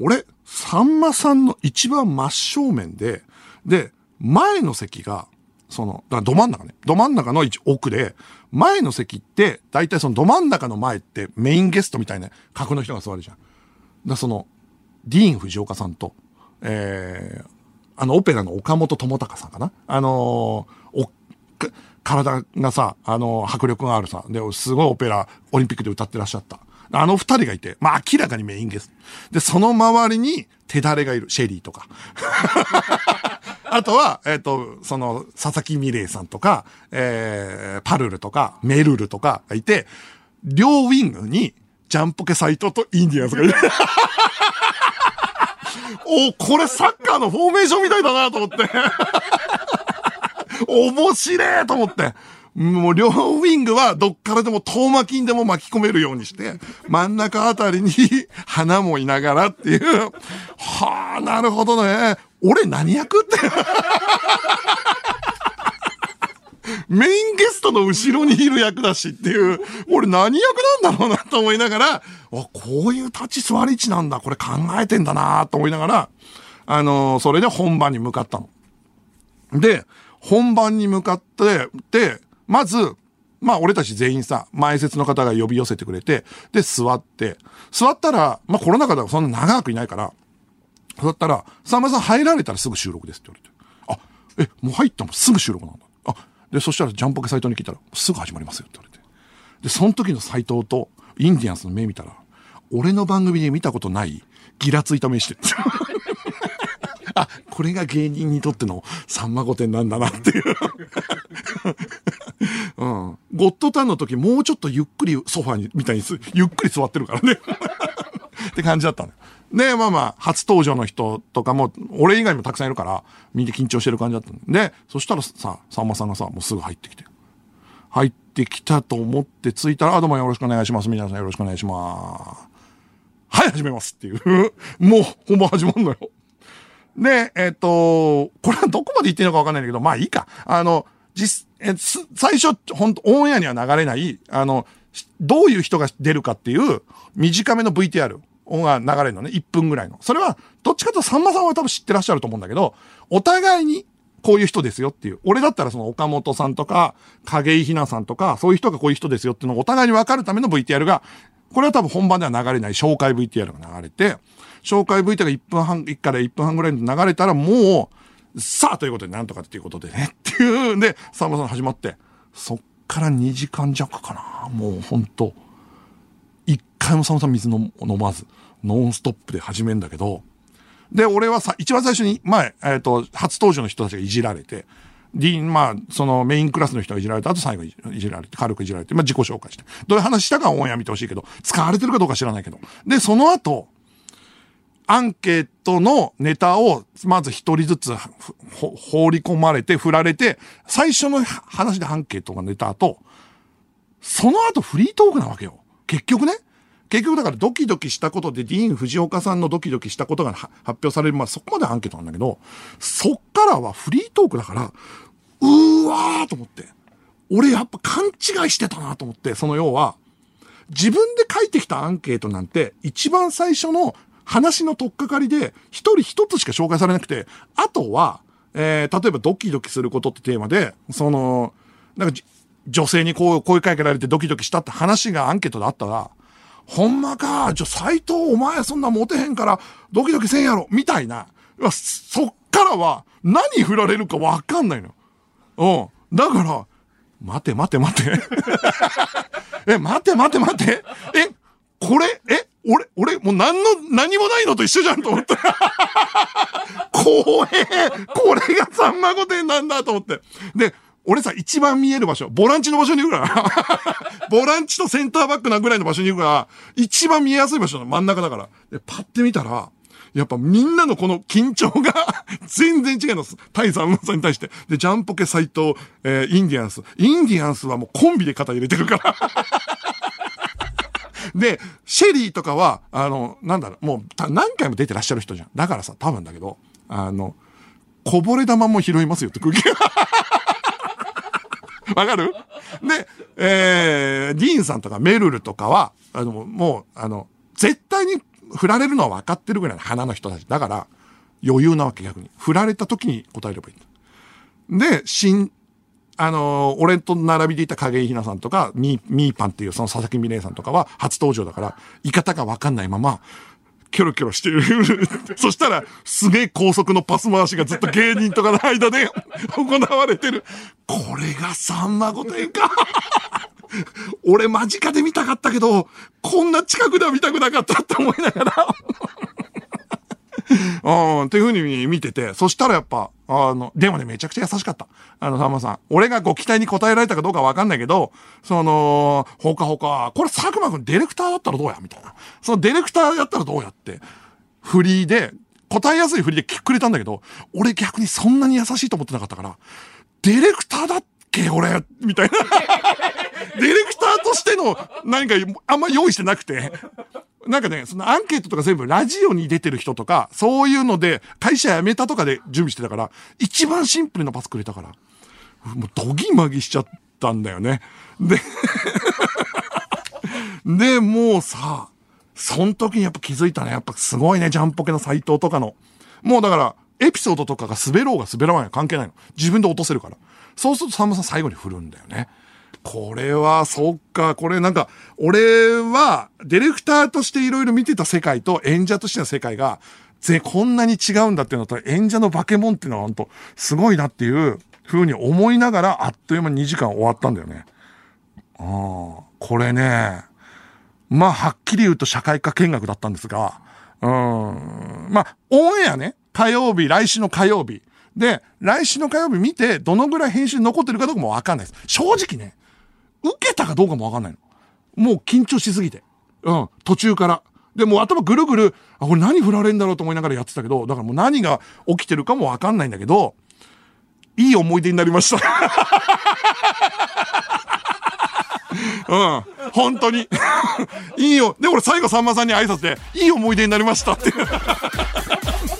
俺、さんまさんの一番真正面で、で、前の席が、その、だど真ん中ね。ど真ん中の奥で、前の席って、だいたいそのど真ん中の前ってメインゲストみたいな格の人が座るじゃん。だその、ディーン・藤岡さんと、えー、あの、オペラの岡本智隆さんかなあのー、お、体がさ、あのー、迫力があるさ、で、すごいオペラ、オリンピックで歌ってらっしゃった。あの二人がいて、まあ明らかにメインゲスト。で、その周りに手だれがいる。シェリーとか。あとは、えっ、ー、と、その、佐々木美玲さんとか、えー、パルルとか、メルルとかがいて、両ウィングに、ジャンポケ斎藤とインディアンスがいる。お、これサッカーのフォーメーションみたいだなと思って。面白いと思って。もう両ウィングはどっからでも遠巻きにでも巻き込めるようにして、真ん中あたりに花もいながらっていう。はあ、なるほどね。俺何役って。メインゲストの後ろにいる役だしっていう、俺何役なんだろうなと思いながら、あ、こういう立ち座り位置なんだ、これ考えてんだなと思いながら、あのー、それで本番に向かったの。で、本番に向かって、で、まず、まあ俺たち全員さ、前説の方が呼び寄せてくれて、で座って、座ったら、まあコロナ禍だからそんな長くいないから、座ったら、さんまさん入られたらすぐ収録ですって言われて、あ、え、もう入ったもんすぐ収録なんだ。あ、で、そしたらジャンポケ斎藤に聞いたら、すぐ始まりますよって言われて。で、その時の斎藤とインディアンスの目見たら、俺の番組で見たことない、ギラついた目してる。あ、これが芸人にとってのさんま御殿なんだなっていううん。ゴッドタンの時もうちょっとゆっくりソファに、みたいにゆっくり座ってるからね って感じだったのよ。で、まあまあ、初登場の人とかも、俺以外もたくさんいるから、みんな緊張してる感じだったんで、そしたらさ、さんまさんがさ、もうすぐ入ってきて。入ってきたと思って着いたら、あ、どうもよろしくお願いします。皆さんよろしくお願いします。はい、始めますっていう。もう、本番始まんのよ。で、えっ、と、これはどこまで言っていいのかわかんないんだけど、まあいいか。あの、実、え、最初、本当オンエアには流れない、あの、どういう人が出るかっていう短めの VTR が流れるのね。1分ぐらいの。それは、どっちかというとさんまさんは多分知ってらっしゃると思うんだけど、お互いにこういう人ですよっていう。俺だったらその岡本さんとか、影井ひなさんとか、そういう人がこういう人ですよっていうのをお互いに分かるための VTR が、これは多分本番では流れない紹介 VTR が流れて、紹介 VTR が1分半、1から1分半ぐらいに流れたらもう、さあということでなんとかっていうことでねっていうんで、さんまさん始まって、そっから2時間弱かな。もうほんと、一回もさんまさん水飲まず、ノンストップで始めんだけど、で、俺はさ、一番最初に、前、えっ、ー、と、初登場の人たちがいじられて、ディーン、まあ、そのメインクラスの人がいじられた後最後いじられて、軽くいじられて、まあ自己紹介して。どういう話したかオンエア見てほしいけど、使われてるかどうか知らないけど。で、その後、アンケートのネタを、まず一人ずつ放り込まれて、振られて、最初の話でアンケートが出た後、その後フリートークなわけよ。結局ね。結局だからドキドキしたことで、ディーン・藤岡さんのドキドキしたことが発表される、まあそこまでアンケートなんだけど、そっからはフリートークだから、うーわーと思って。俺やっぱ勘違いしてたなと思って、その要は、自分で書いてきたアンケートなんて、一番最初の話の取っかかりで、一人一つしか紹介されなくて、あとは、えー、例えばドキドキすることってテーマで、その、なんか、女性にこう声かけられてドキドキしたって話がアンケートであったら、ほんまか、じゃ、斎藤お前そんなモテへんからドキドキせんやろ、みたいな。そっからは何振られるかわかんないの。うん。だから、待て待て待て。え、待て待て待て。え、これ、え、俺、俺、もう何の、何もないのと一緒じゃんと思って。怖えこれがさんま御殿なんだと思って。で、俺さ、一番見える場所、ボランチの場所にいるから。ボランチとセンターバックなぐらいの場所にいるから、一番見えやすい場所の真ん中だから。で、パッて見たら、やっぱみんなのこの緊張が 全然違います。タイさんさんに対して。で、ジャンポケ斎藤、えー、インディアンス。インディアンスはもうコンビで肩入れてるからで、シェリーとかは、あの、なんだろう、もう何回も出てらっしゃる人じゃん。だからさ、多分だけど、あの、こぼれ玉も拾いますよって空気が。わかる？で、えー、ディーンさんとかメルルとかは、あの、もう、あの、絶対に振られるのは分かってるぐらいの花の人たち。だから、余裕なわけ逆に。振られた時に答えればいい。で、新、あの、俺と並びでいた影井ひなさんとか、ミー、ミーパンっていうその佐々木美玲さんとかは初登場だから、言い方が分かんないまま、キョロキョロしてる。そしたら、すげえ高速のパス回しがずっと芸人とかの間で 行われてる。これがさんま御殿か。俺間近で見たかったけど、こんな近くでは見たくなかったって思いながら うん、っていう風に見てて、そしたらやっぱ、あの、でもね、めちゃくちゃ優しかった。あの、さんまさん。俺がご期待に応えられたかどうかわかんないけど、その、ほかほか、これ佐久間くんディレクターだったらどうやみたいな。そのディレクターやったらどうやって、フリーで、答えやすいフリーで聞くれたんだけど、俺逆にそんなに優しいと思ってなかったから、ディレクターだっけ俺、みたいな。ディレクターとしての何かあんま用意してなくて、なんかね、そのアンケートとか全部ラジオに出てる人とか、そういうので、会社辞めたとかで準備してたから、一番シンプルなパスくれたから、もうドギマギしちゃったんだよね。で で、もうさ、その時にやっぱ気づいたね。やっぱすごいね、ジャンポケの斎藤とかの。もうだから、エピソードとかが滑ろうが滑らないが関係ないの。自分で落とせるから。そうするとさんまさん最後に振るんだよね。これは、そっか、これなんか、俺は、ディレクターとしていろいろ見てた世界と演者としての世界が、ぜ、こんなに違うんだっていうのと、演者の化け物っていうのは本当すごいなっていう風に思いながら、あっという間に2時間終わったんだよね。ああ、これね、まあ、はっきり言うと社会科見学だったんですが、うん、まあ、オンエアね、火曜日、来週の火曜日。で、来週の火曜日見て、どのぐらい編集残ってるかどうかもわかんないです。正直ね、受けたかどうかもわかんないの。もう緊張しすぎて。うん、途中から。で、もう頭ぐるぐる、あ、これ何振られんだろうと思いながらやってたけど、だからもう何が起きてるかもわかんないんだけど、いい思い出になりました。うん。本当に。いいよ。で、俺最後さんまさんに挨拶で、いい思い出になりましたって。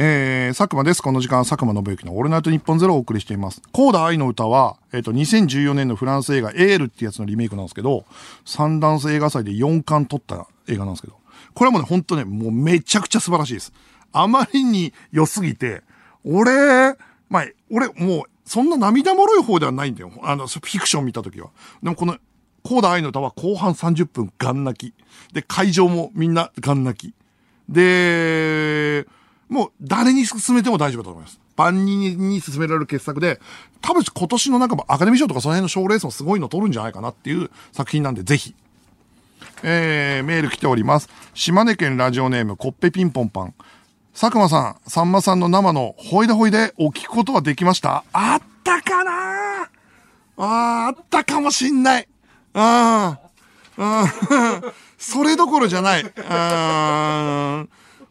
えー、佐久間です。この時間、佐久間信之のオールナイトニッポンゼロをお送りしています。コーダ愛の歌は、えっ、ー、と、2014年のフランス映画、エールってやつのリメイクなんですけど、サンダンス映画祭で4冠取った映画なんですけど、これはもうね、ほんとね、もうめちゃくちゃ素晴らしいです。あまりに良すぎて、俺、まあ、俺、もう、そんな涙もろい方ではないんだよ。あの、フィクション見たときは。でもこの、コーダ愛の歌は後半30分ガン泣き。で、会場もみんなガン泣き。で、もう誰に進めても大丈夫だと思います。万人に進められる傑作で、多分今年の中もアカデミー賞とかその辺の賞レースもすごいの取るんじゃないかなっていう作品なんで、ぜひ。えー、メール来ております。島根県ラジオネーム、コッペピンポンパン。佐久間さん、さんまさんの生のほいでほいでお聞くことはできました？あったかな？ああったかもしんない。ああ。それどころじゃない。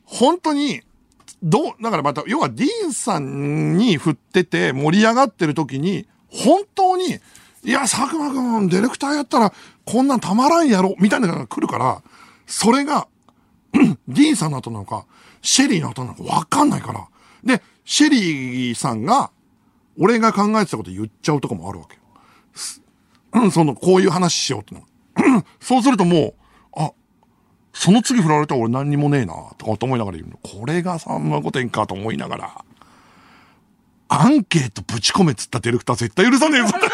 本当に、どう、だからまた、要はディーンさんに振ってて盛り上がってる時に、本当に、いや、佐久間くん、ディレクターやったら、こんなんたまらんやろ、みたいなのが来るから、それが、ディーンさんの後なのか、シェリーの後なのかわかんないから。で、シェリーさんが、俺が考えてたこと言っちゃうとかもあるわけ。その、こういう話しようっての。そうするともう、その次振られたら俺何にもねえな、とか思いながら言うの。これがさんま御殿かと思いながら、アンケートぶち込めっつったディレクター絶対許さねえぞって。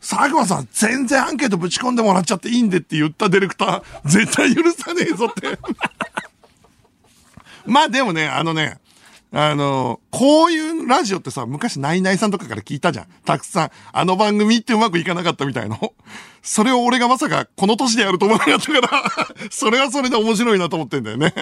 佐久間さん、全然アンケートぶち込んでもらっちゃっていいんでって言ったディレクター、絶対許さねえぞって。まあでもね、あのね、あの、こういうラジオってさ、昔ナイナイさんとかから聞いたじゃん。たくさん。あの番組ってうまくいかなかったみたいの。それを俺がまさかこの年でやると思わなかったから、それはそれで面白いなと思ってんだよね。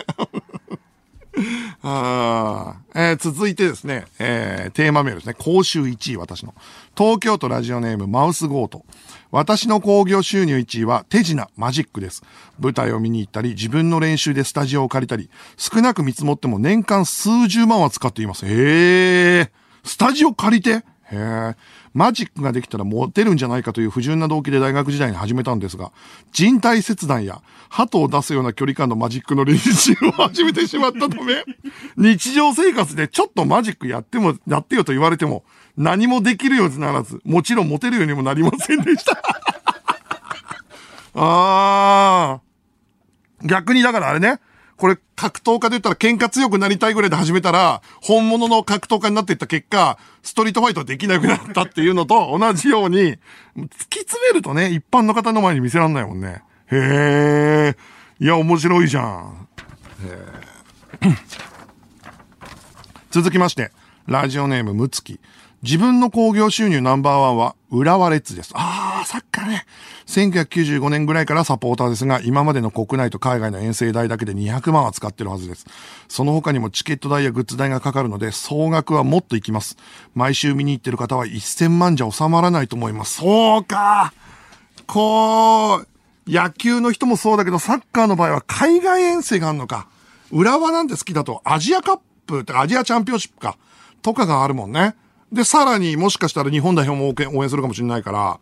あえー、続いてですね、えー、テーマメールですね。講習1位、私の。東京都ラジオネーム、マウスゴート。私の興行収入1位は手品、マジックです。舞台を見に行ったり、自分の練習でスタジオを借りたり、少なく見積もっても年間数十万は使っています。へえ。スタジオ借りて？へえ。マジックができたらモテるんじゃないかという不純な動機で大学時代に始めたんですが、人体切断や鳩を出すような距離感のマジックの練習を始めてしまったため、日常生活でちょっとマジックやっても、やってよと言われても、何もできるようにならず、もちろんモテるようにもなりませんでした。あー。逆にだからあれね、これ格闘家で言ったら喧嘩強くなりたいぐらいで始めたら、本物の格闘家になっていった結果、ストリートファイトはできなくなったっていうのと同じように、突き詰めるとね、一般の方の前に見せらんないもんね。へー。いや、面白いじゃん。へ 続きまして、ラジオネームむつき。自分の興行収入ナンバーワンは浦和レッズです。あー、サッカーね。1995年ぐらいからサポーターですが、今までの国内と海外の遠征代だけで200万は使ってるはずです。その他にもチケット代やグッズ代がかかるので、総額はもっといきます。毎週見に行ってる方は1000万じゃ収まらないと思います。そうかこう、野球の人もそうだけど、サッカーの場合は海外遠征があるのか。浦和なんて好きだと、アジアカップってアジアチャンピオンシップか。とかがあるもんね。で、さらにもしかしたら日本代表も応援するかもしれないから、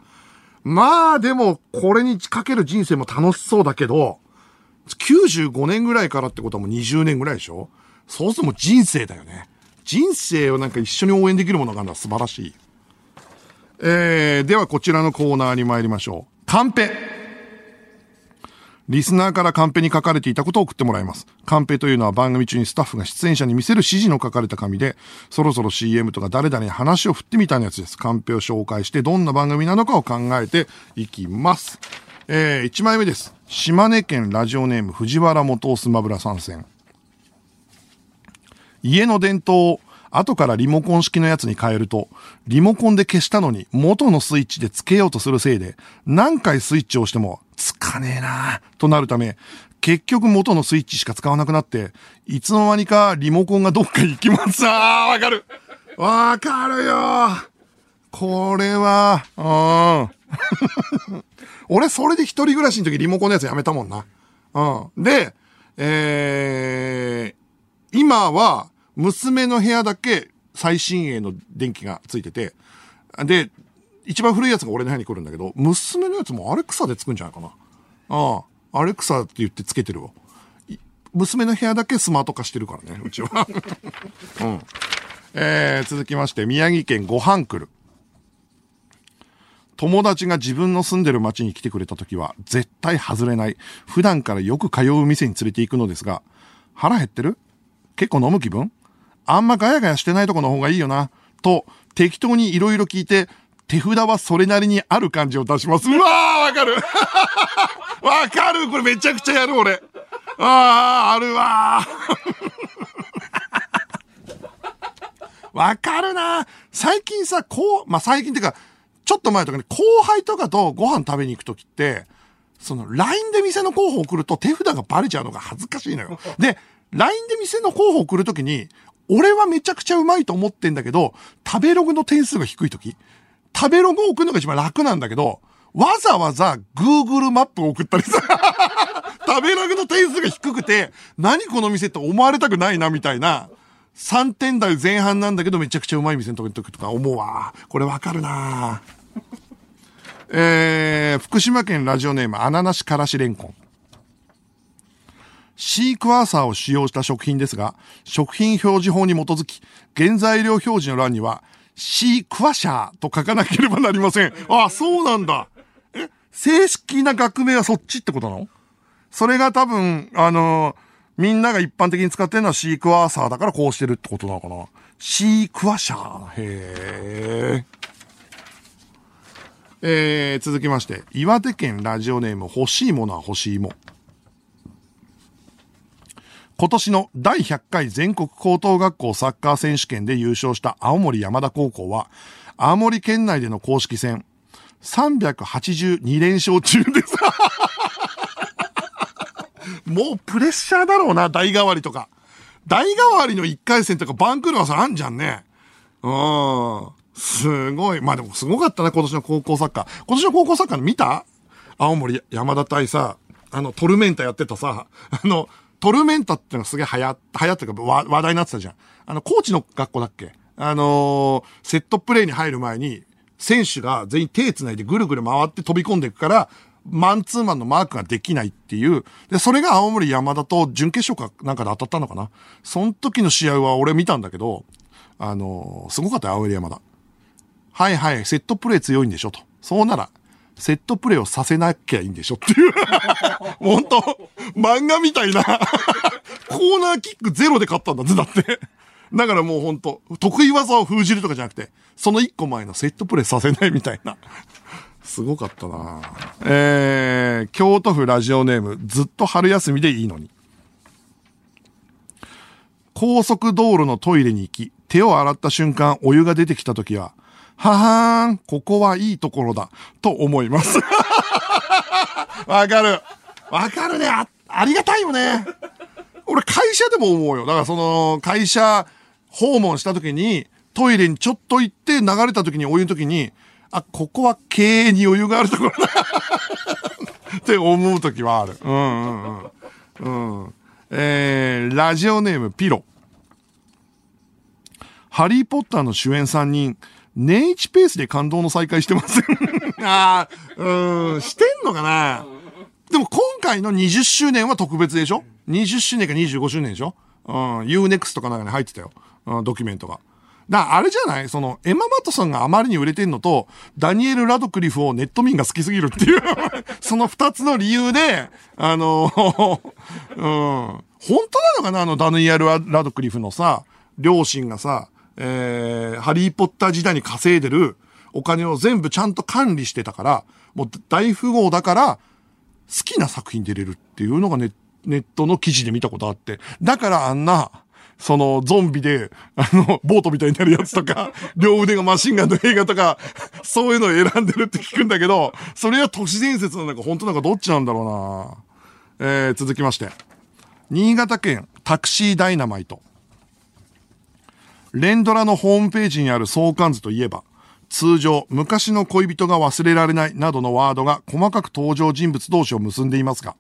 まあでも、これにかける人生も楽しそうだけど、95年ぐらいからってことはもう20年ぐらいでしょ？そうするともう人生だよね。人生をなんか一緒に応援できるものがあるのは素晴らしい。えー、ではこちらのコーナーに参りましょう。カンペ。リスナーからカンペに書かれていたことを送ってもらいます。カンペというのは番組中にスタッフが出演者に見せる指示の書かれた紙で、そろそろ CM とか誰々に話を振ってみたいなやつです。カンペを紹介してどんな番組なのかを考えていきます。えー、1枚目です。島根県ラジオネーム藤原元スマブラ参戦。家の電灯を後からリモコン式のやつに変えると、リモコンで消したのに元のスイッチでつけようとするせいで、何回スイッチを押してもつかねえなぁとなるため、結局元のスイッチしか使わなくなって、いつの間にかリモコンがどっか行きます。あー、わかるわかるよこれは、うん。俺、それで一人暮らしの時リモコンのやつやめたもんな。うん。で、えー、今は、娘の部屋だけ最新鋭の電気がついてて、で、一番古いやつが俺の部屋に来るんだけど、娘のやつもアレクサでつくんじゃないかな。ああ、アレクサって言ってつけてるわ。娘の部屋だけスマート化してるからね、うちは。うん。えー、続きまして、宮城県ご飯来る。友達が自分の住んでる町に来てくれた時は、絶対外れない。普段からよく通う店に連れて行くのですが、腹減ってる？結構飲む気分？あんまガヤガヤしてないとこの方がいいよな。と、適当にいろいろ聞いて、手札はそれなりにある感じを出します。うわーわかる わかるこれめちゃくちゃやる俺。ああ、あるわ わかるな最近さ、こう、まあ、最近っていうか、ちょっと前とかね、後輩とかとご飯食べに行くときって、その、LINE で店の候補を送ると手札がバレちゃうのが恥ずかしいのよ。で、LINE で店の候補を送るときに、俺はめちゃくちゃうまいと思ってんだけど、食べログの点数が低いとき、食べログを送るのが一番楽なんだけど、わざわざ Google マップを送ったりさ、食べログの点数が低くて、何この店って思われたくないな、みたいな。3点台前半なんだけどめちゃくちゃうまい店の時とか思うわ。これわかるなえー、福島県ラジオネーム、アナナシからしレンコン。シークワーサーを使用した食品ですが、食品表示法に基づき、原材料表示の欄には、シークワシャーと書かなければなりません。あ、そうなんだ。え、正式な学名はそっちってことなの？それが多分、あのーみんなが一般的に使ってるのはシークワーサーだからこうしてるってことなのかな？シークワシャー。へー。えー、続きまして、岩手県ラジオネーム欲しいものは欲しいも。今年の第100回全国高等学校サッカー選手権で優勝した青森山田高校は、青森県内での公式戦、382連勝中です。もうプレッシャーだろうな、代替わりとか。代替わりの1回戦とかバンクールはさ、あんじゃんね。うん。すごい。まあでもすごかったな、今年の高校サッカー。今年の高校サッカーの見た？青森山田対さ、あの、トルメンタやってたさ、あの、トルメンタってのがすげえ流行、流行ってか話話題になってたじゃん。あの、コーチの学校だっけ？あのー、セットプレイに入る前に、選手が全員手繋いでぐるぐる回って飛び込んでいくから、マンツーマンのマークができないっていう。で、それが青森山田と準決勝かなんかで当たったのかな？その時の試合は俺見たんだけど、あのー、すごかったよ、青森山田。はいはい、セットプレイ強いんでしょと。そうなら、セットプレイをさせなきゃいいんでしょっていう。本当漫画みたいなコーナーキックゼロで勝ったんだぜ、だって。だからもう本当得意技を封じるとかじゃなくて、その一個前のセットプレイさせないみたいな。すごかったなえー、京都府ラジオネーム、ずっと春休みでいいのに。高速道路のトイレに行き、手を洗った瞬間、お湯が出てきた時は、ははーん、ここはいいところだ、と思います。わかる。わかるねあ。ありがたいよね。俺会社でも思うよ。だからその、会社訪問した時に、トイレにちょっと行って流れた時にお湯の時に、あ、ここは経営に余裕があるところだ って思うときはある。うんうんうん。うん。えー、ラジオネームピロ。ハリーポッターの主演3人、年一ペースで感動の再会してます ああ、うん、してんのかな。でも今回の20周年は特別でしょ ?20 周年か25周年でしょ？うん、UNEXT かなんかに入ってたよ。うん、ドキュメントが。だあれじゃない？その、エマ・マトソンがあまりに売れてんのと、ダニエル・ラドクリフをネット民が好きすぎるっていう。その二つの理由で、あのうん、本当なのかな？あのダニエル・ラドクリフのさ、両親がさ、えー、ハリー・ポッター時代に稼いでるお金を全部ちゃんと管理してたから、もう大富豪だから、好きな作品出れるっていうのがネネットの記事で見たことあって。だからあんな、そのゾンビで、あの、ボートみたいになるやつとか、両腕がマシンガンの映画とか、そういうのを選んでるって聞くんだけど、それは都市伝説なのか本当なのかどっちなんだろうなえー、続きまして。新潟県タクシーダイナマイト。連ドラのホームページにある相関図といえば、通常、昔の恋人が忘れられないなどのワードが細かく登場人物同士を結んでいますが、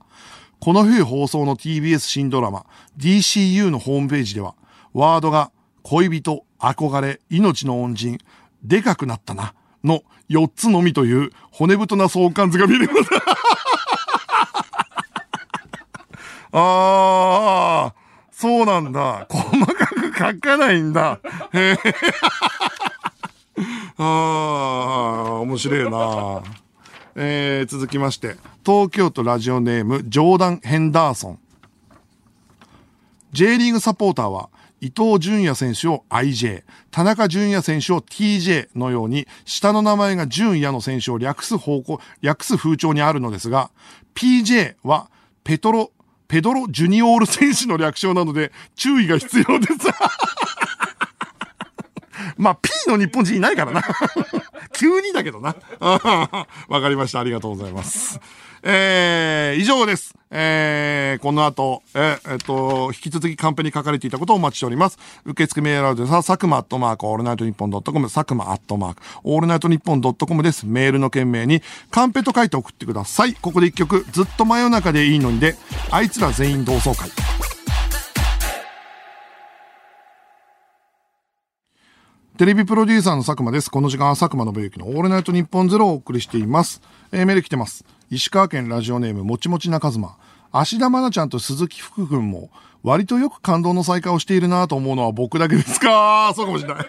この冬放送の TBS 新ドラマ DCU のホームページでは、ワードが恋人、憧れ、命の恩人、でかくなったな、の4つのみという骨太な相関図が見れます。ああ、そうなんだ。細かく書かないんだ。へえ。ああ、面白いな。えー、続きまして、東京都ラジオネーム、ジョーダン・ヘンダーソン。J リーグサポーターは、伊藤淳也選手を IJ、田中淳也選手を TJ のように、下の名前が淳也の選手を略す方向、略す風潮にあるのですが、PJ は、ペトロ、ペドロ・ジュニオール選手の略称なので、注意が必要です。まあ、P の日本人いないからな。急にだけどな。わかりました。ありがとうございます。えー、以上です。えー、この後、え、えっと、引き続きカンペに書かれていたことをお待ちしております。受付メールアドレスは、佐久間アットマーク、オールナイトニッポンドットコム、佐久間アットマーク、オールナイトニッポンドットコムです。メールの件名に、カンペと書いて送ってください。ここで一曲、ずっと真夜中でいいのにで、あいつら全員同窓会。テレビプロデューサーの佐久間です。この時間は佐久間信之のオールナイトニッポンゼロをお送りしています。えー、メール来てます。石川県ラジオネームもちもち中妻。芦田愛菜ちゃんと鈴木福君も割とよく感動の再会をしているなと思うのは僕だけですか？そうかもしれない。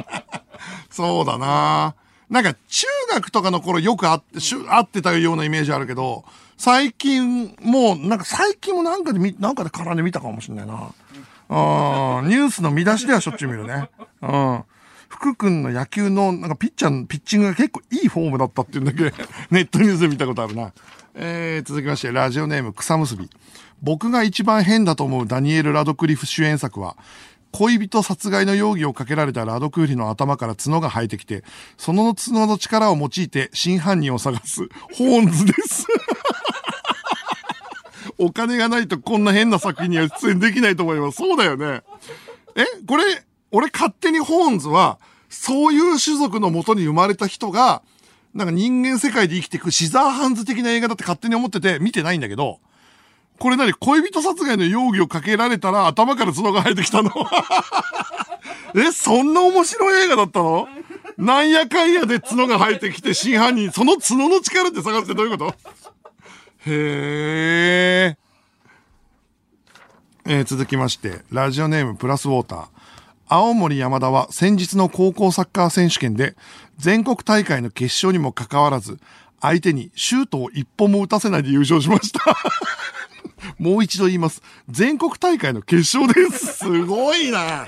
そうだななんか中学とかの頃よく会って、しゅ会ってたようなイメージあるけど、最近もう、なんか最近もなんかで見、なんかで絡んで見たかもしれないな。うん、ニュースの見出しではしょっちゅう見るね。うん。福君の野球の、なんかピッチャーのピッチングが結構いいフォームだったっていうんだけど、ネットニュースで見たことあるな。えー、続きまして、ラジオネーム草結び。僕が一番変だと思うダニエル・ラドクリフ主演作は、恋人殺害の容疑をかけられたラドクーリの頭から角が生えてきて、その角の力を用いて真犯人を探す、ホーンズです。お金がないとこんな変な作品には出演できないと思います。そうだよね。えこれ、俺勝手にホーンズは、そういう種族のもとに生まれた人が、なんか人間世界で生きていくシザーハンズ的な映画だって勝手に思ってて見てないんだけど、これ何恋人殺害の容疑をかけられたら頭から角が生えてきたの？え、そんな面白い映画だったの？なんやかんやで角が生えてきて真犯人、その角の力って探すってどういうこと？へー。えー続きまして、ラジオネームプラスウォーター。青森山田は先日の高校サッカー選手権で全国大会の決勝にもかかわらず、相手にシュートを一本も打たせないで優勝しました。もう一度言います。全国大会の決勝です。すごいな。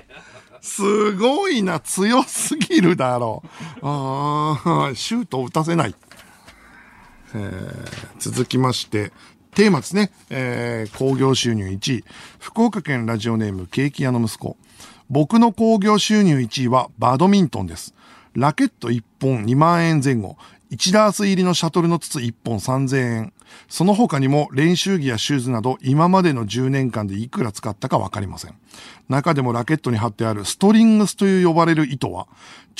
すごいな。強すぎるだろう。あーシュートを打たせない。え続きまして、テーマですね。えー、興行収入1位。福岡県ラジオネームケーキ屋の息子。僕の工業収入1位はバドミントンです。ラケット1本2万円前後。1ダース入りのシャトルの筒1本3000円。その他にも練習着やシューズなど今までの10年間でいくら使ったかわかりません。中でもラケットに貼ってあるストリングスという呼ばれる糸は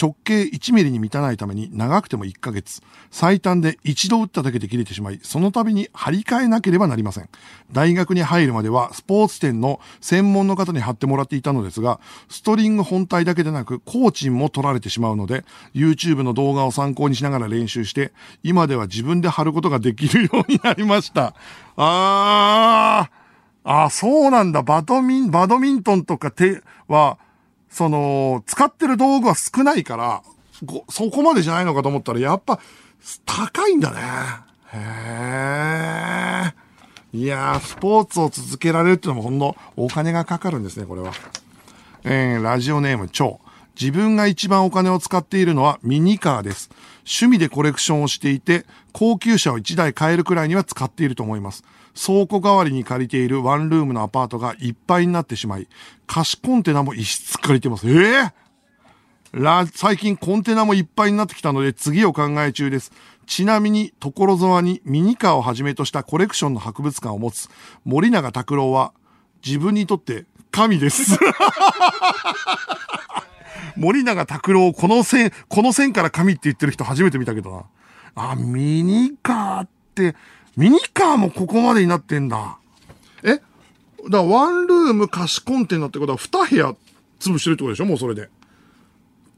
直径1ミリに満たないために長くても1ヶ月、最短で一度打っただけで切れてしまい、その度に張り替えなければなりません。大学に入るまではスポーツ店の専門の方に貼ってもらっていたのですが、ストリング本体だけでなくコーチンも取られてしまうので、YouTube の動画を参考にしながら練習して、今では自分で貼ることができるようになりました。あー。あ、そうなんだ。バドミン、バドミントンとか手は、その、使ってる道具は少ないから、そこまでじゃないのかと思ったら、やっぱ、高いんだね。へえ。いやー、スポーツを続けられるっていうのもほんのお金がかかるんですね、これは。えー、ラジオネーム、超。自分が一番お金を使っているのはミニカーです。趣味でコレクションをしていて、高級車を1台買えるくらいには使っていると思います。倉庫代わりに借りているワンルームのアパートがいっぱいになってしまい、貸しコンテナも一室借りてます。ええラ最近コンテナもいっぱいになってきたので次を考え中です。ちなみに、所沢にミニカーをはじめとしたコレクションの博物館を持つ森永拓郎は自分にとって神です。森永拓郎、この線、この線から神って言ってる人初めて見たけどな。あ、ミニカーって、ミニカーもここまでになってんだ。えだからワンルーム貸しコンテナってことは2部屋潰してるってことでしょ？もうそれで。っ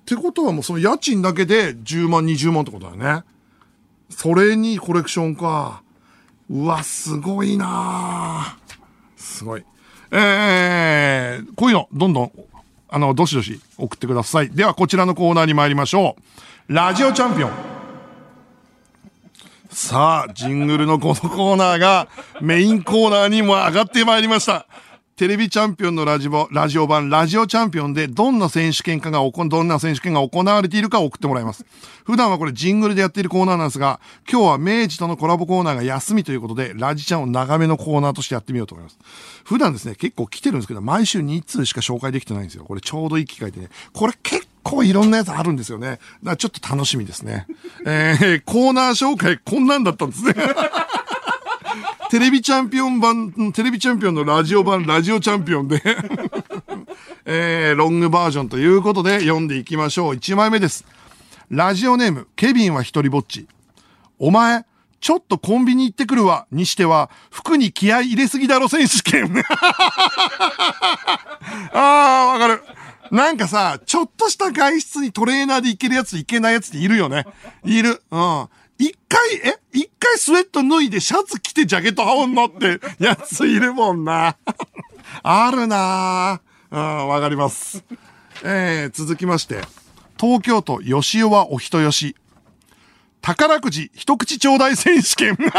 てことはもうその家賃だけで10万、20万ってことだよね。それにコレクションか。うわ、すごいなすごい。えー、こういうの、どんどん、あの、どしどし送ってください。では、こちらのコーナーに参りましょう。ラジオチャンピオン。さあ、ジングルのこのコーナーがメインコーナーにも上がってまいりました。テレビチャンピオンのラジオ、ラジオ版、ラジオチャンピオンでどんな選手権かが行、どんな選手権が行われているか送ってもらいます。普段はこれジングルでやっているコーナーなんですが、今日は明治とのコラボコーナーが休みということで、ラジちゃんを長めのコーナーとしてやってみようと思います。普段ですね、結構来てるんですけど、毎週2通しか紹介できてないんですよ。これちょうどいい機会でね。これ結構いろんなやつあるんですよね。だからちょっと楽しみですね。えー、コーナー紹介こんなんだったんですね。テレビチャンピオン版、テレビチャンピオンのラジオ版、ラジオチャンピオンで、えー、ロングバージョンということで読んでいきましょう。1枚目です。ラジオネーム、ケビンは一人ぼっち。お前、ちょっとコンビニ行ってくるわ、にしては、服に気合い入れすぎだろ選手権。ああ、わかる。なんかさ、ちょっとした外出にトレーナーで行けるやつ、行けないやつっているよね。いる。うん。一回、え？一回スウェット脱いでシャツ着てジャケット羽織んのって やついるもんな。あるなうん、わかります。えー、続きまして。東京都吉尾はお人よし。宝くじ一口ちょうだい選手権。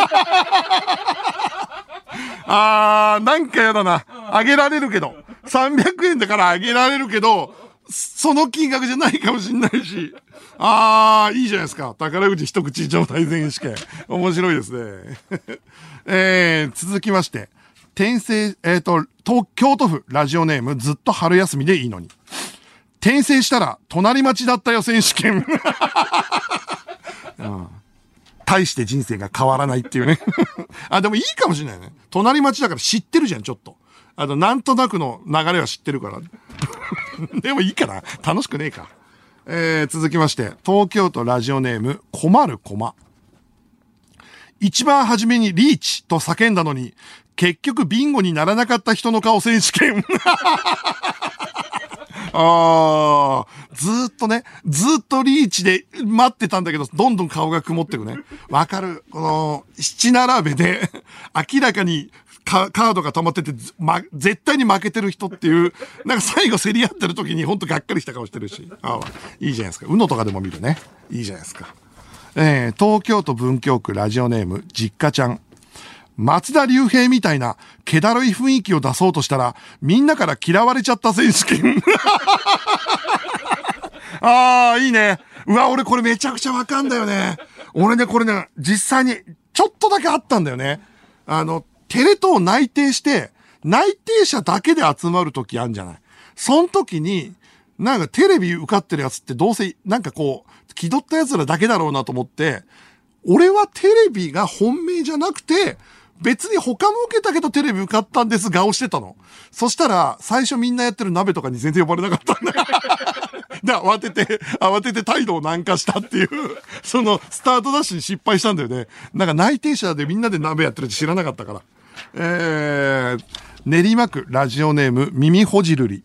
あー、なんかやだな。あげられるけど。300円だからあげられるけど、その金額じゃないかもしんないし。あー、いいじゃないですか。宝くじ一口ちょうだい選手権。面白いですね。えー、続きまして。転生、えっ、ー、と、東、京都府ラジオネームずっと春休みでいいのに。転生したら隣町だったよ選手権。うん、大して人生が変わらないっていうね。あ、でもいいかもしれないね。隣町だから知ってるじゃん、ちょっと。あの、なんとなくの流れは知ってるから。でもいいかな。楽しくねえか。えー、続きまして、東京都ラジオネーム、困る駒。一番初めにリーチと叫んだのに、結局ビンゴにならなかった人の顔選手権。ああ、ずっとね、ずっとリーチで待ってたんだけど、どんどん顔が曇ってくね。わかる。この、七並べで、明らかにカードが溜まってて、ま、絶対に負けてる人っていう、なんか最後競り合ってる時にほんとがっかりした顔してるし。ああ、いいじゃないですか。うのとかでも見るね。いいじゃないですか。えー、東京都文京区ラジオネーム、実家ちゃん。松田龍平みたいな、気だるい雰囲気を出そうとしたら、みんなから嫌われちゃった選手権。ああ、いいね。うわ、俺これめちゃくちゃわかんだよね。俺ね、これね、実際に、ちょっとだけあったんだよね。あの、テレ東内定して、内定者だけで集まるときあるんじゃない？その時に、なんかテレビ受かってるやつってどうせ、なんかこう、気取った奴らだけだろうなと思って、俺はテレビが本命じゃなくて、別に他も受けたけどテレビ受かったんです顔してたの。そしたら、最初みんなやってる鍋とかに全然呼ばれなかったんだ。で、慌てて、慌てて態度を軟化したっていう、その、スタートダッシュに失敗したんだよね。なんか内定者でみんなで鍋やってるって知らなかったから。えー、練馬区ラジオネーム耳ほじるり。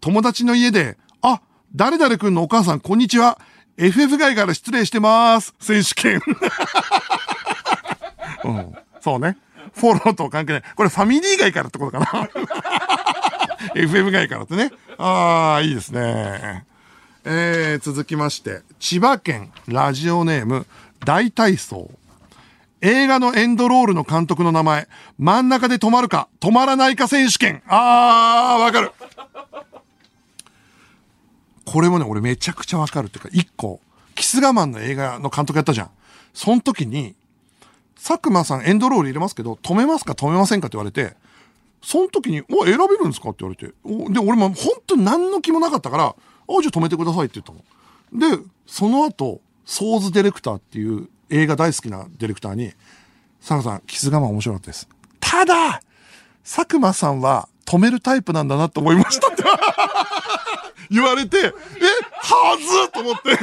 友達の家で、あ、誰々くんのお母さんこんにちは。FF 外から失礼してます。選手権。うん。そうね。フォローと関係ない。これファミリー外からってことかな。FM 外からってね。ああ、いいですね。えー、続きまして、千葉県ラジオネーム大体操。映画のエンドロールの監督の名前、真ん中で止まるか、止まらないか選手権。あー、わかる。これもね、俺めちゃくちゃわかるっていうか、一個、キスガマンの映画の監督やったじゃん。その時に、佐久間さんエンドロール入れますけど、止めますか止めませんかって言われて、その時に、お、選べるんですか？って言われて。で、俺も本当に何の気もなかったから、あ、じゃあ止めてくださいって言ったの。で、その後、ソーズディレクターっていう映画大好きなディレクターに、佐久さん、キス我慢面白かったです。ただ、佐久間さんは止めるタイプなんだなと思いましたって 言われて、え、はずと思って、え、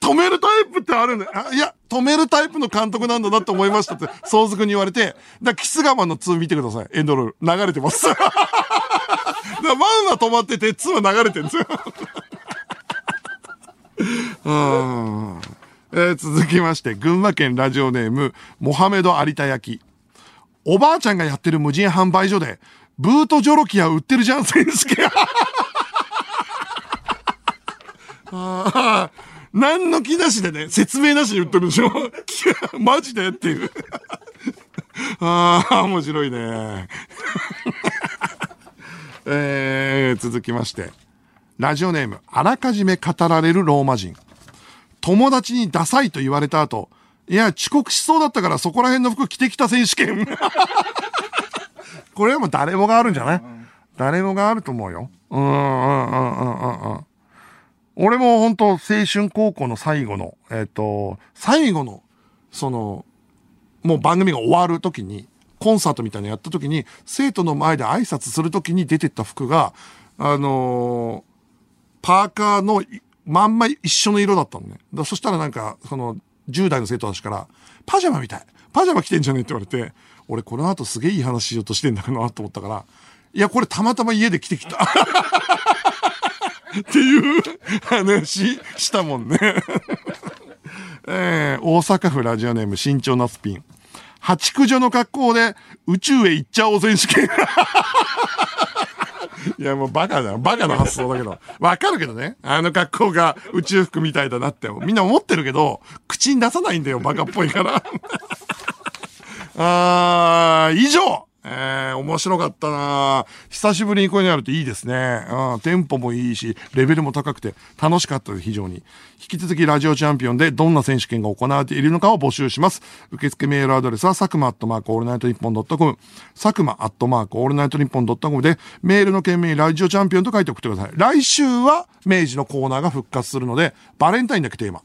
止めるタイプってあるんだいや、止めるタイプの監督なんだなと思いましたって、相続に言われて、だキス我慢の2見てください。エンドロール。流れてます。だ1は止まってて、2は流れてるんですよ。うんえー、続きまして、群馬県ラジオネーム、モハメド有田焼。おばあちゃんがやってる無人販売所で、ブートジョロキア売ってるじゃん、選手権。ああ、何の気なしでね、説明なしに売ってるでしょ マジで？っていう。ああ、面白いね。えー、続きまして。ラジオネーム、あらかじめ語られるローマ人。友達にダサいと言われた後、いや、遅刻しそうだったからそこら辺の服着てきた選手権。これはもう誰もがあるんじゃない、うん、誰もがあると思うよ。うんうんうんうんうんうん。俺も本当青春高校の最後の、えっ、ー、と、最後の、その、もう番組が終わる時に、コンサートみたいなのやった時に、生徒の前で挨拶する時に出てった服が、あのー、パーカーのまんま一緒の色だったのね。だそしたらなんか、その、10代の生徒たちから、パジャマみたい。パジャマ着てんじゃねえって言われて、俺この後すげえいい話しようとしてんだなと思ったから、いや、これたまたま家で着てきた。っていう話したもんね えー、大阪府ラジオネーム身長なスピン。八駆除の格好で宇宙へ行っちゃおう選手権。いや、もうバカだよ。バカな発想だけど。わかるけどね。あの格好が宇宙服みたいだなって。みんな思ってるけど、口に出さないんだよ。バカっぽいから。あー、以上えー、面白かったな久しぶりにこういうのやるといいですね。うん、テンポもいいし、レベルも高くて楽しかったです、非常に。引き続きラジオチャンピオンでどんな選手権が行われているのかを募集します。受付メールアドレスは、佐久間アットマークオールナイトニッポンドットコム、佐久間アットマークオールナイトニッポンドットコムで、メールの件名にラジオチャンピオンと書いて送ってください。来週は明治のコーナーが復活するので、バレンタインだけテーマ。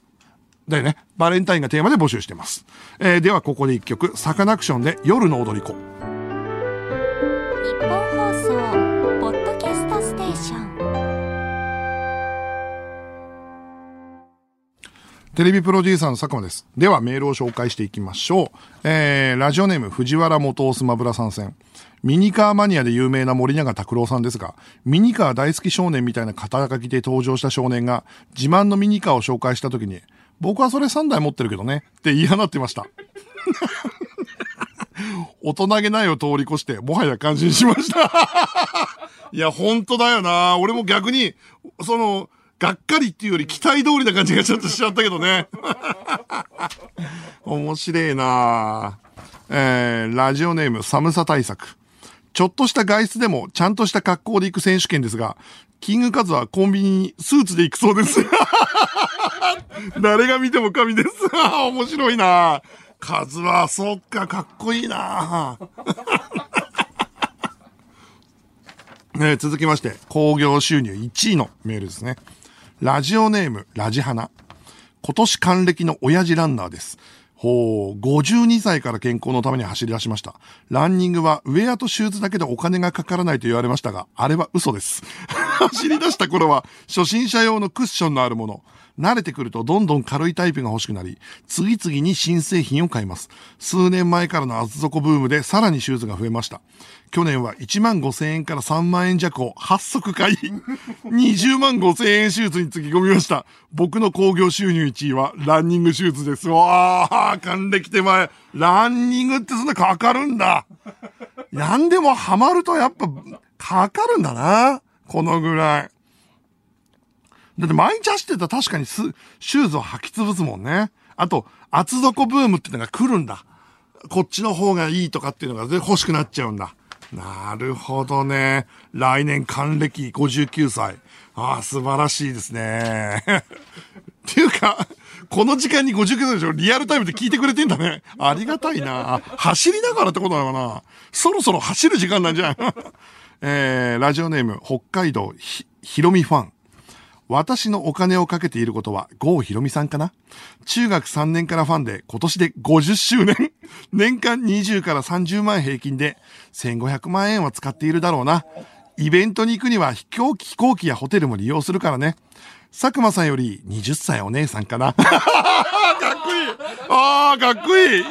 だよね。バレンタインがテーマで募集してます。えー、ではここで一曲、サカナクションで夜の踊り子。ニッポン放送ポッドキャストステーションテレビプロデューサーの佐久間です。ではメールを紹介していきましょう。えー、ラジオネーム藤原元スマブラ参戦。ミニカーマニアで有名な森永拓郎さんですが、ミニカー大好き少年みたいな肩書きで登場した少年が、自慢のミニカーを紹介した時に、僕はそれ3台持ってるけどね、って言い放ってました。大人げないを通り越して、もはや感心しました いや、ほんとだよな。俺も逆に、その、がっかりっていうより期待通りな感じがちょっとしちゃったけどね。面白いなえー、ラジオネーム寒さ対策。ちょっとした外出でもちゃんとした格好で行く選手権ですが、キングカズはコンビニにスーツで行くそうです。誰が見ても神です。面白いなカズは、そっか、かっこいいな ね、続きまして、工業収入1位のメールですね。ラジオネーム、ラジハナ。今年還暦の親父ランナーです。ほう、52歳から健康のために走り出しました。ランニングはウェアとシューズだけでお金がかからないと言われましたが、あれは嘘です。走り出した頃は、初心者用のクッションのあるもの、慣れてくるとどんどん軽いタイプが欲しくなり、次々に新製品を買います。数年前からの厚底ブームでさらにシューズが増えました。去年は1万5千円から3万円弱を8足買い、20万5千円シューズにつぎ込みました。僕の興行収入1位はランニングシューズです。わー、還暦手前。ランニングってそんなかかるんだ。やんでもハマるとやっぱかかるんだな。このぐらい。だって毎日走ってたら確かにス、シューズを履き潰すもんね。あと、厚底ブームっていうのが来るんだ。こっちの方がいいとかっていうのが欲しくなっちゃうんだ。なるほどね。来年還暦59歳。ああ、素晴らしいですね。っていうか、この時間に59歳でしょリアルタイムで聞いてくれてんだね。ありがたいな。走りながらってことなのかなそろそろ走る時間なんじゃん。えー、ラジオネーム、北海道ひ、ひろみファン。私のお金をかけていることは、郷ひろみさんかな？中学3年からファンで、今年で50周年。年間20から30万平均で、1500万円は使っているだろうな。イベントに行くには飛行機、飛行機やホテルも利用するからね。佐久間さんより20歳お姉さんかな？かっこいいああ、かっこいい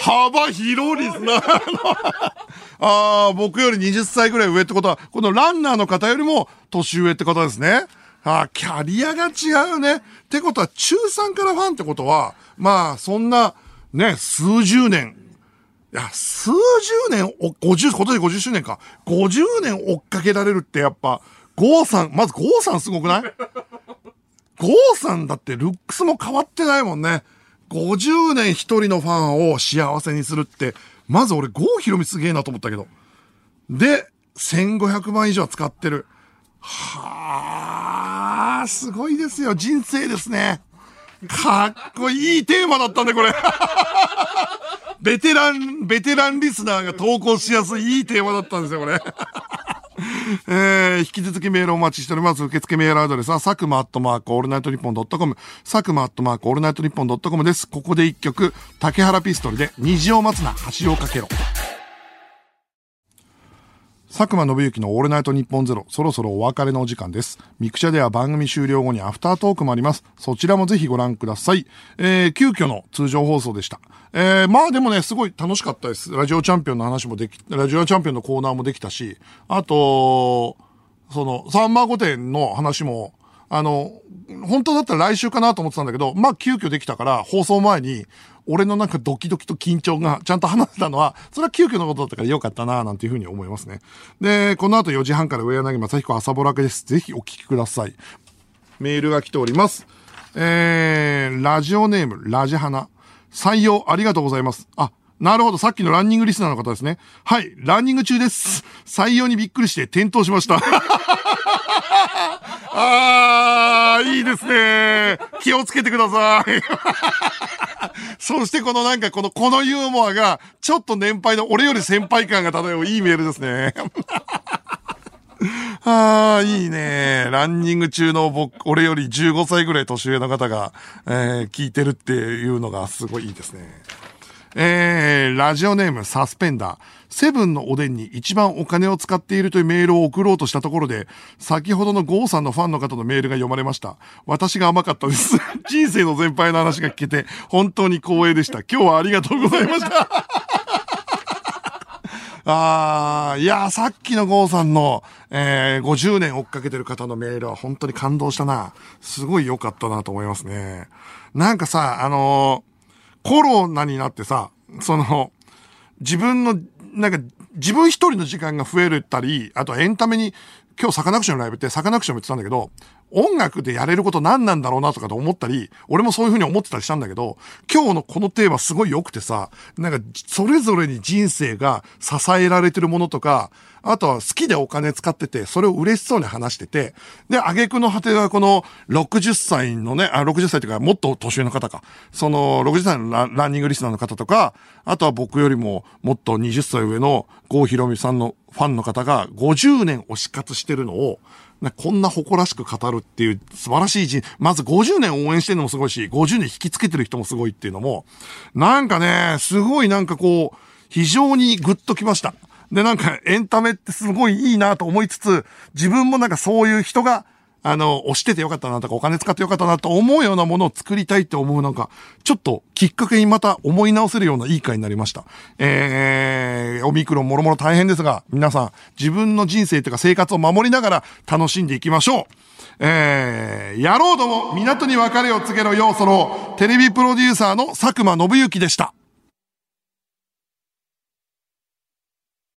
幅広いですな。ああ、僕より20歳ぐらい上ってことは、このランナーの方よりも年上って方ですね。あキャリアが違うね。ってことは、中3からファンってことは、まあ、そんな、ね、数十年。いや、数十年、お、50、今年50周年か。50年追っかけられるってやっぱ、ゴーさん、まずゴーさんすごくない？ゴーさんだってルックスも変わってないもんね。50年一人のファンを幸せにするって、まず俺ゴーヒロミすげえなと思ったけど。で、1500万以上使ってる。はあ、すごいですよ。人生ですね。かっこいいテーマだったね、これ。ベテラン、ベテランリスナーが投稿しやすいいいテーマだったんですよ、これ。えー、引き続きメールお待ちしております。受付メールアドレスは、佐久間アットマークオールナイトニッポンドットコム、佐久間アットマークオールナイトニッポンドットコムです。ここで一曲、竹原ピストルで、虹を待つな、橋をかけろ。佐久間信之のオールナイトニッポンゼロ、そろそろお別れのお時間です。ミクチャでは番組終了後にアフタートークもあります。そちらもぜひご覧ください。えー、急遽の通常放送でした。えー、まあでもね、すごい楽しかったです。ラジオチャンピオンの話もでき、ラジオチャンピオンのコーナーもできたし、あと、その、サンマー御殿の話も、あの、本当だったら来週かなと思ってたんだけど、まあ急遽できたから、放送前に、俺のなんかドキドキと緊張がちゃんと話せたのは、それは急遽のことだったからよかったななんていうふうに思いますね。で、この後4時半から上柳正彦朝ぼらけです。ぜひお聞きください。メールが来ております。えー、ラジオネーム、ラジハナ。採用ありがとうございます。あ、なるほど。さっきのランニングリスナーの方ですね。はい。ランニング中です。採用にびっくりして転倒しました。あー、いいですね。気をつけてください。そしてこのなんかこの、このユーモアが、ちょっと年配の俺より先輩感が漂ういいメールですね。ああ、いいね。ランニング中の僕、俺より15歳ぐらい年上の方が、えー聞いてるっていうのがすごいいいですね。えー、ラジオネームサスペンダー。セブンのおでんに一番お金を使っているというメールを送ろうとしたところで、先ほどのゴーさんのファンの方のメールが読まれました。私が甘かったです。人生の先輩の話が聞けて、本当に光栄でした。今日はありがとうございました。ああ、いやー、さっきのゴーさんの、えー、50年追っかけてる方のメールは本当に感動したな。すごい良かったなと思いますね。なんかさ、あのーコロナになってさ、その、自分の、なんか、自分一人の時間が増えたり、あとエンタメに、今日サカナクションのライブってサカナクションも言ってたんだけど、音楽でやれること何なんだろうなとかと思ったり、俺もそういう風に思ってたりしたんだけど、今日のこのテーマすごい良くてさ、なんか、それぞれに人生が支えられてるものとか、あとは好きでお金使ってて、それを嬉しそうに話してて、で、挙句の果てがこの60歳のね、あ、60歳というかもっと年上の方か。その60歳のラランニングリスナーの方とか、あとは僕よりももっと20歳上の郷ひろみさんのファンの方が50年推し活してるのを、こんな誇らしく語るっていう素晴らしい人、まず50年応援してるのもすごいし、50年引きつけてる人もすごいっていうのも、なんかね、すごいなんかこう、非常にグッときました。で、なんかエンタメってすごいいいなと思いつつ、自分もなんかそういう人が、あの、押しててよかったなとか、お金使ってよかったなと思うようなものを作りたいって思うなんか、ちょっときっかけにまた思い直せるようないい回になりました。えー、オミクロンもろもろ大変ですが、皆さん、自分の人生というか生活を守りながら楽しんでいきましょう。えー、野郎ども、港に別れを告げろよ、その、テレビプロデューサーの佐久間信之でした。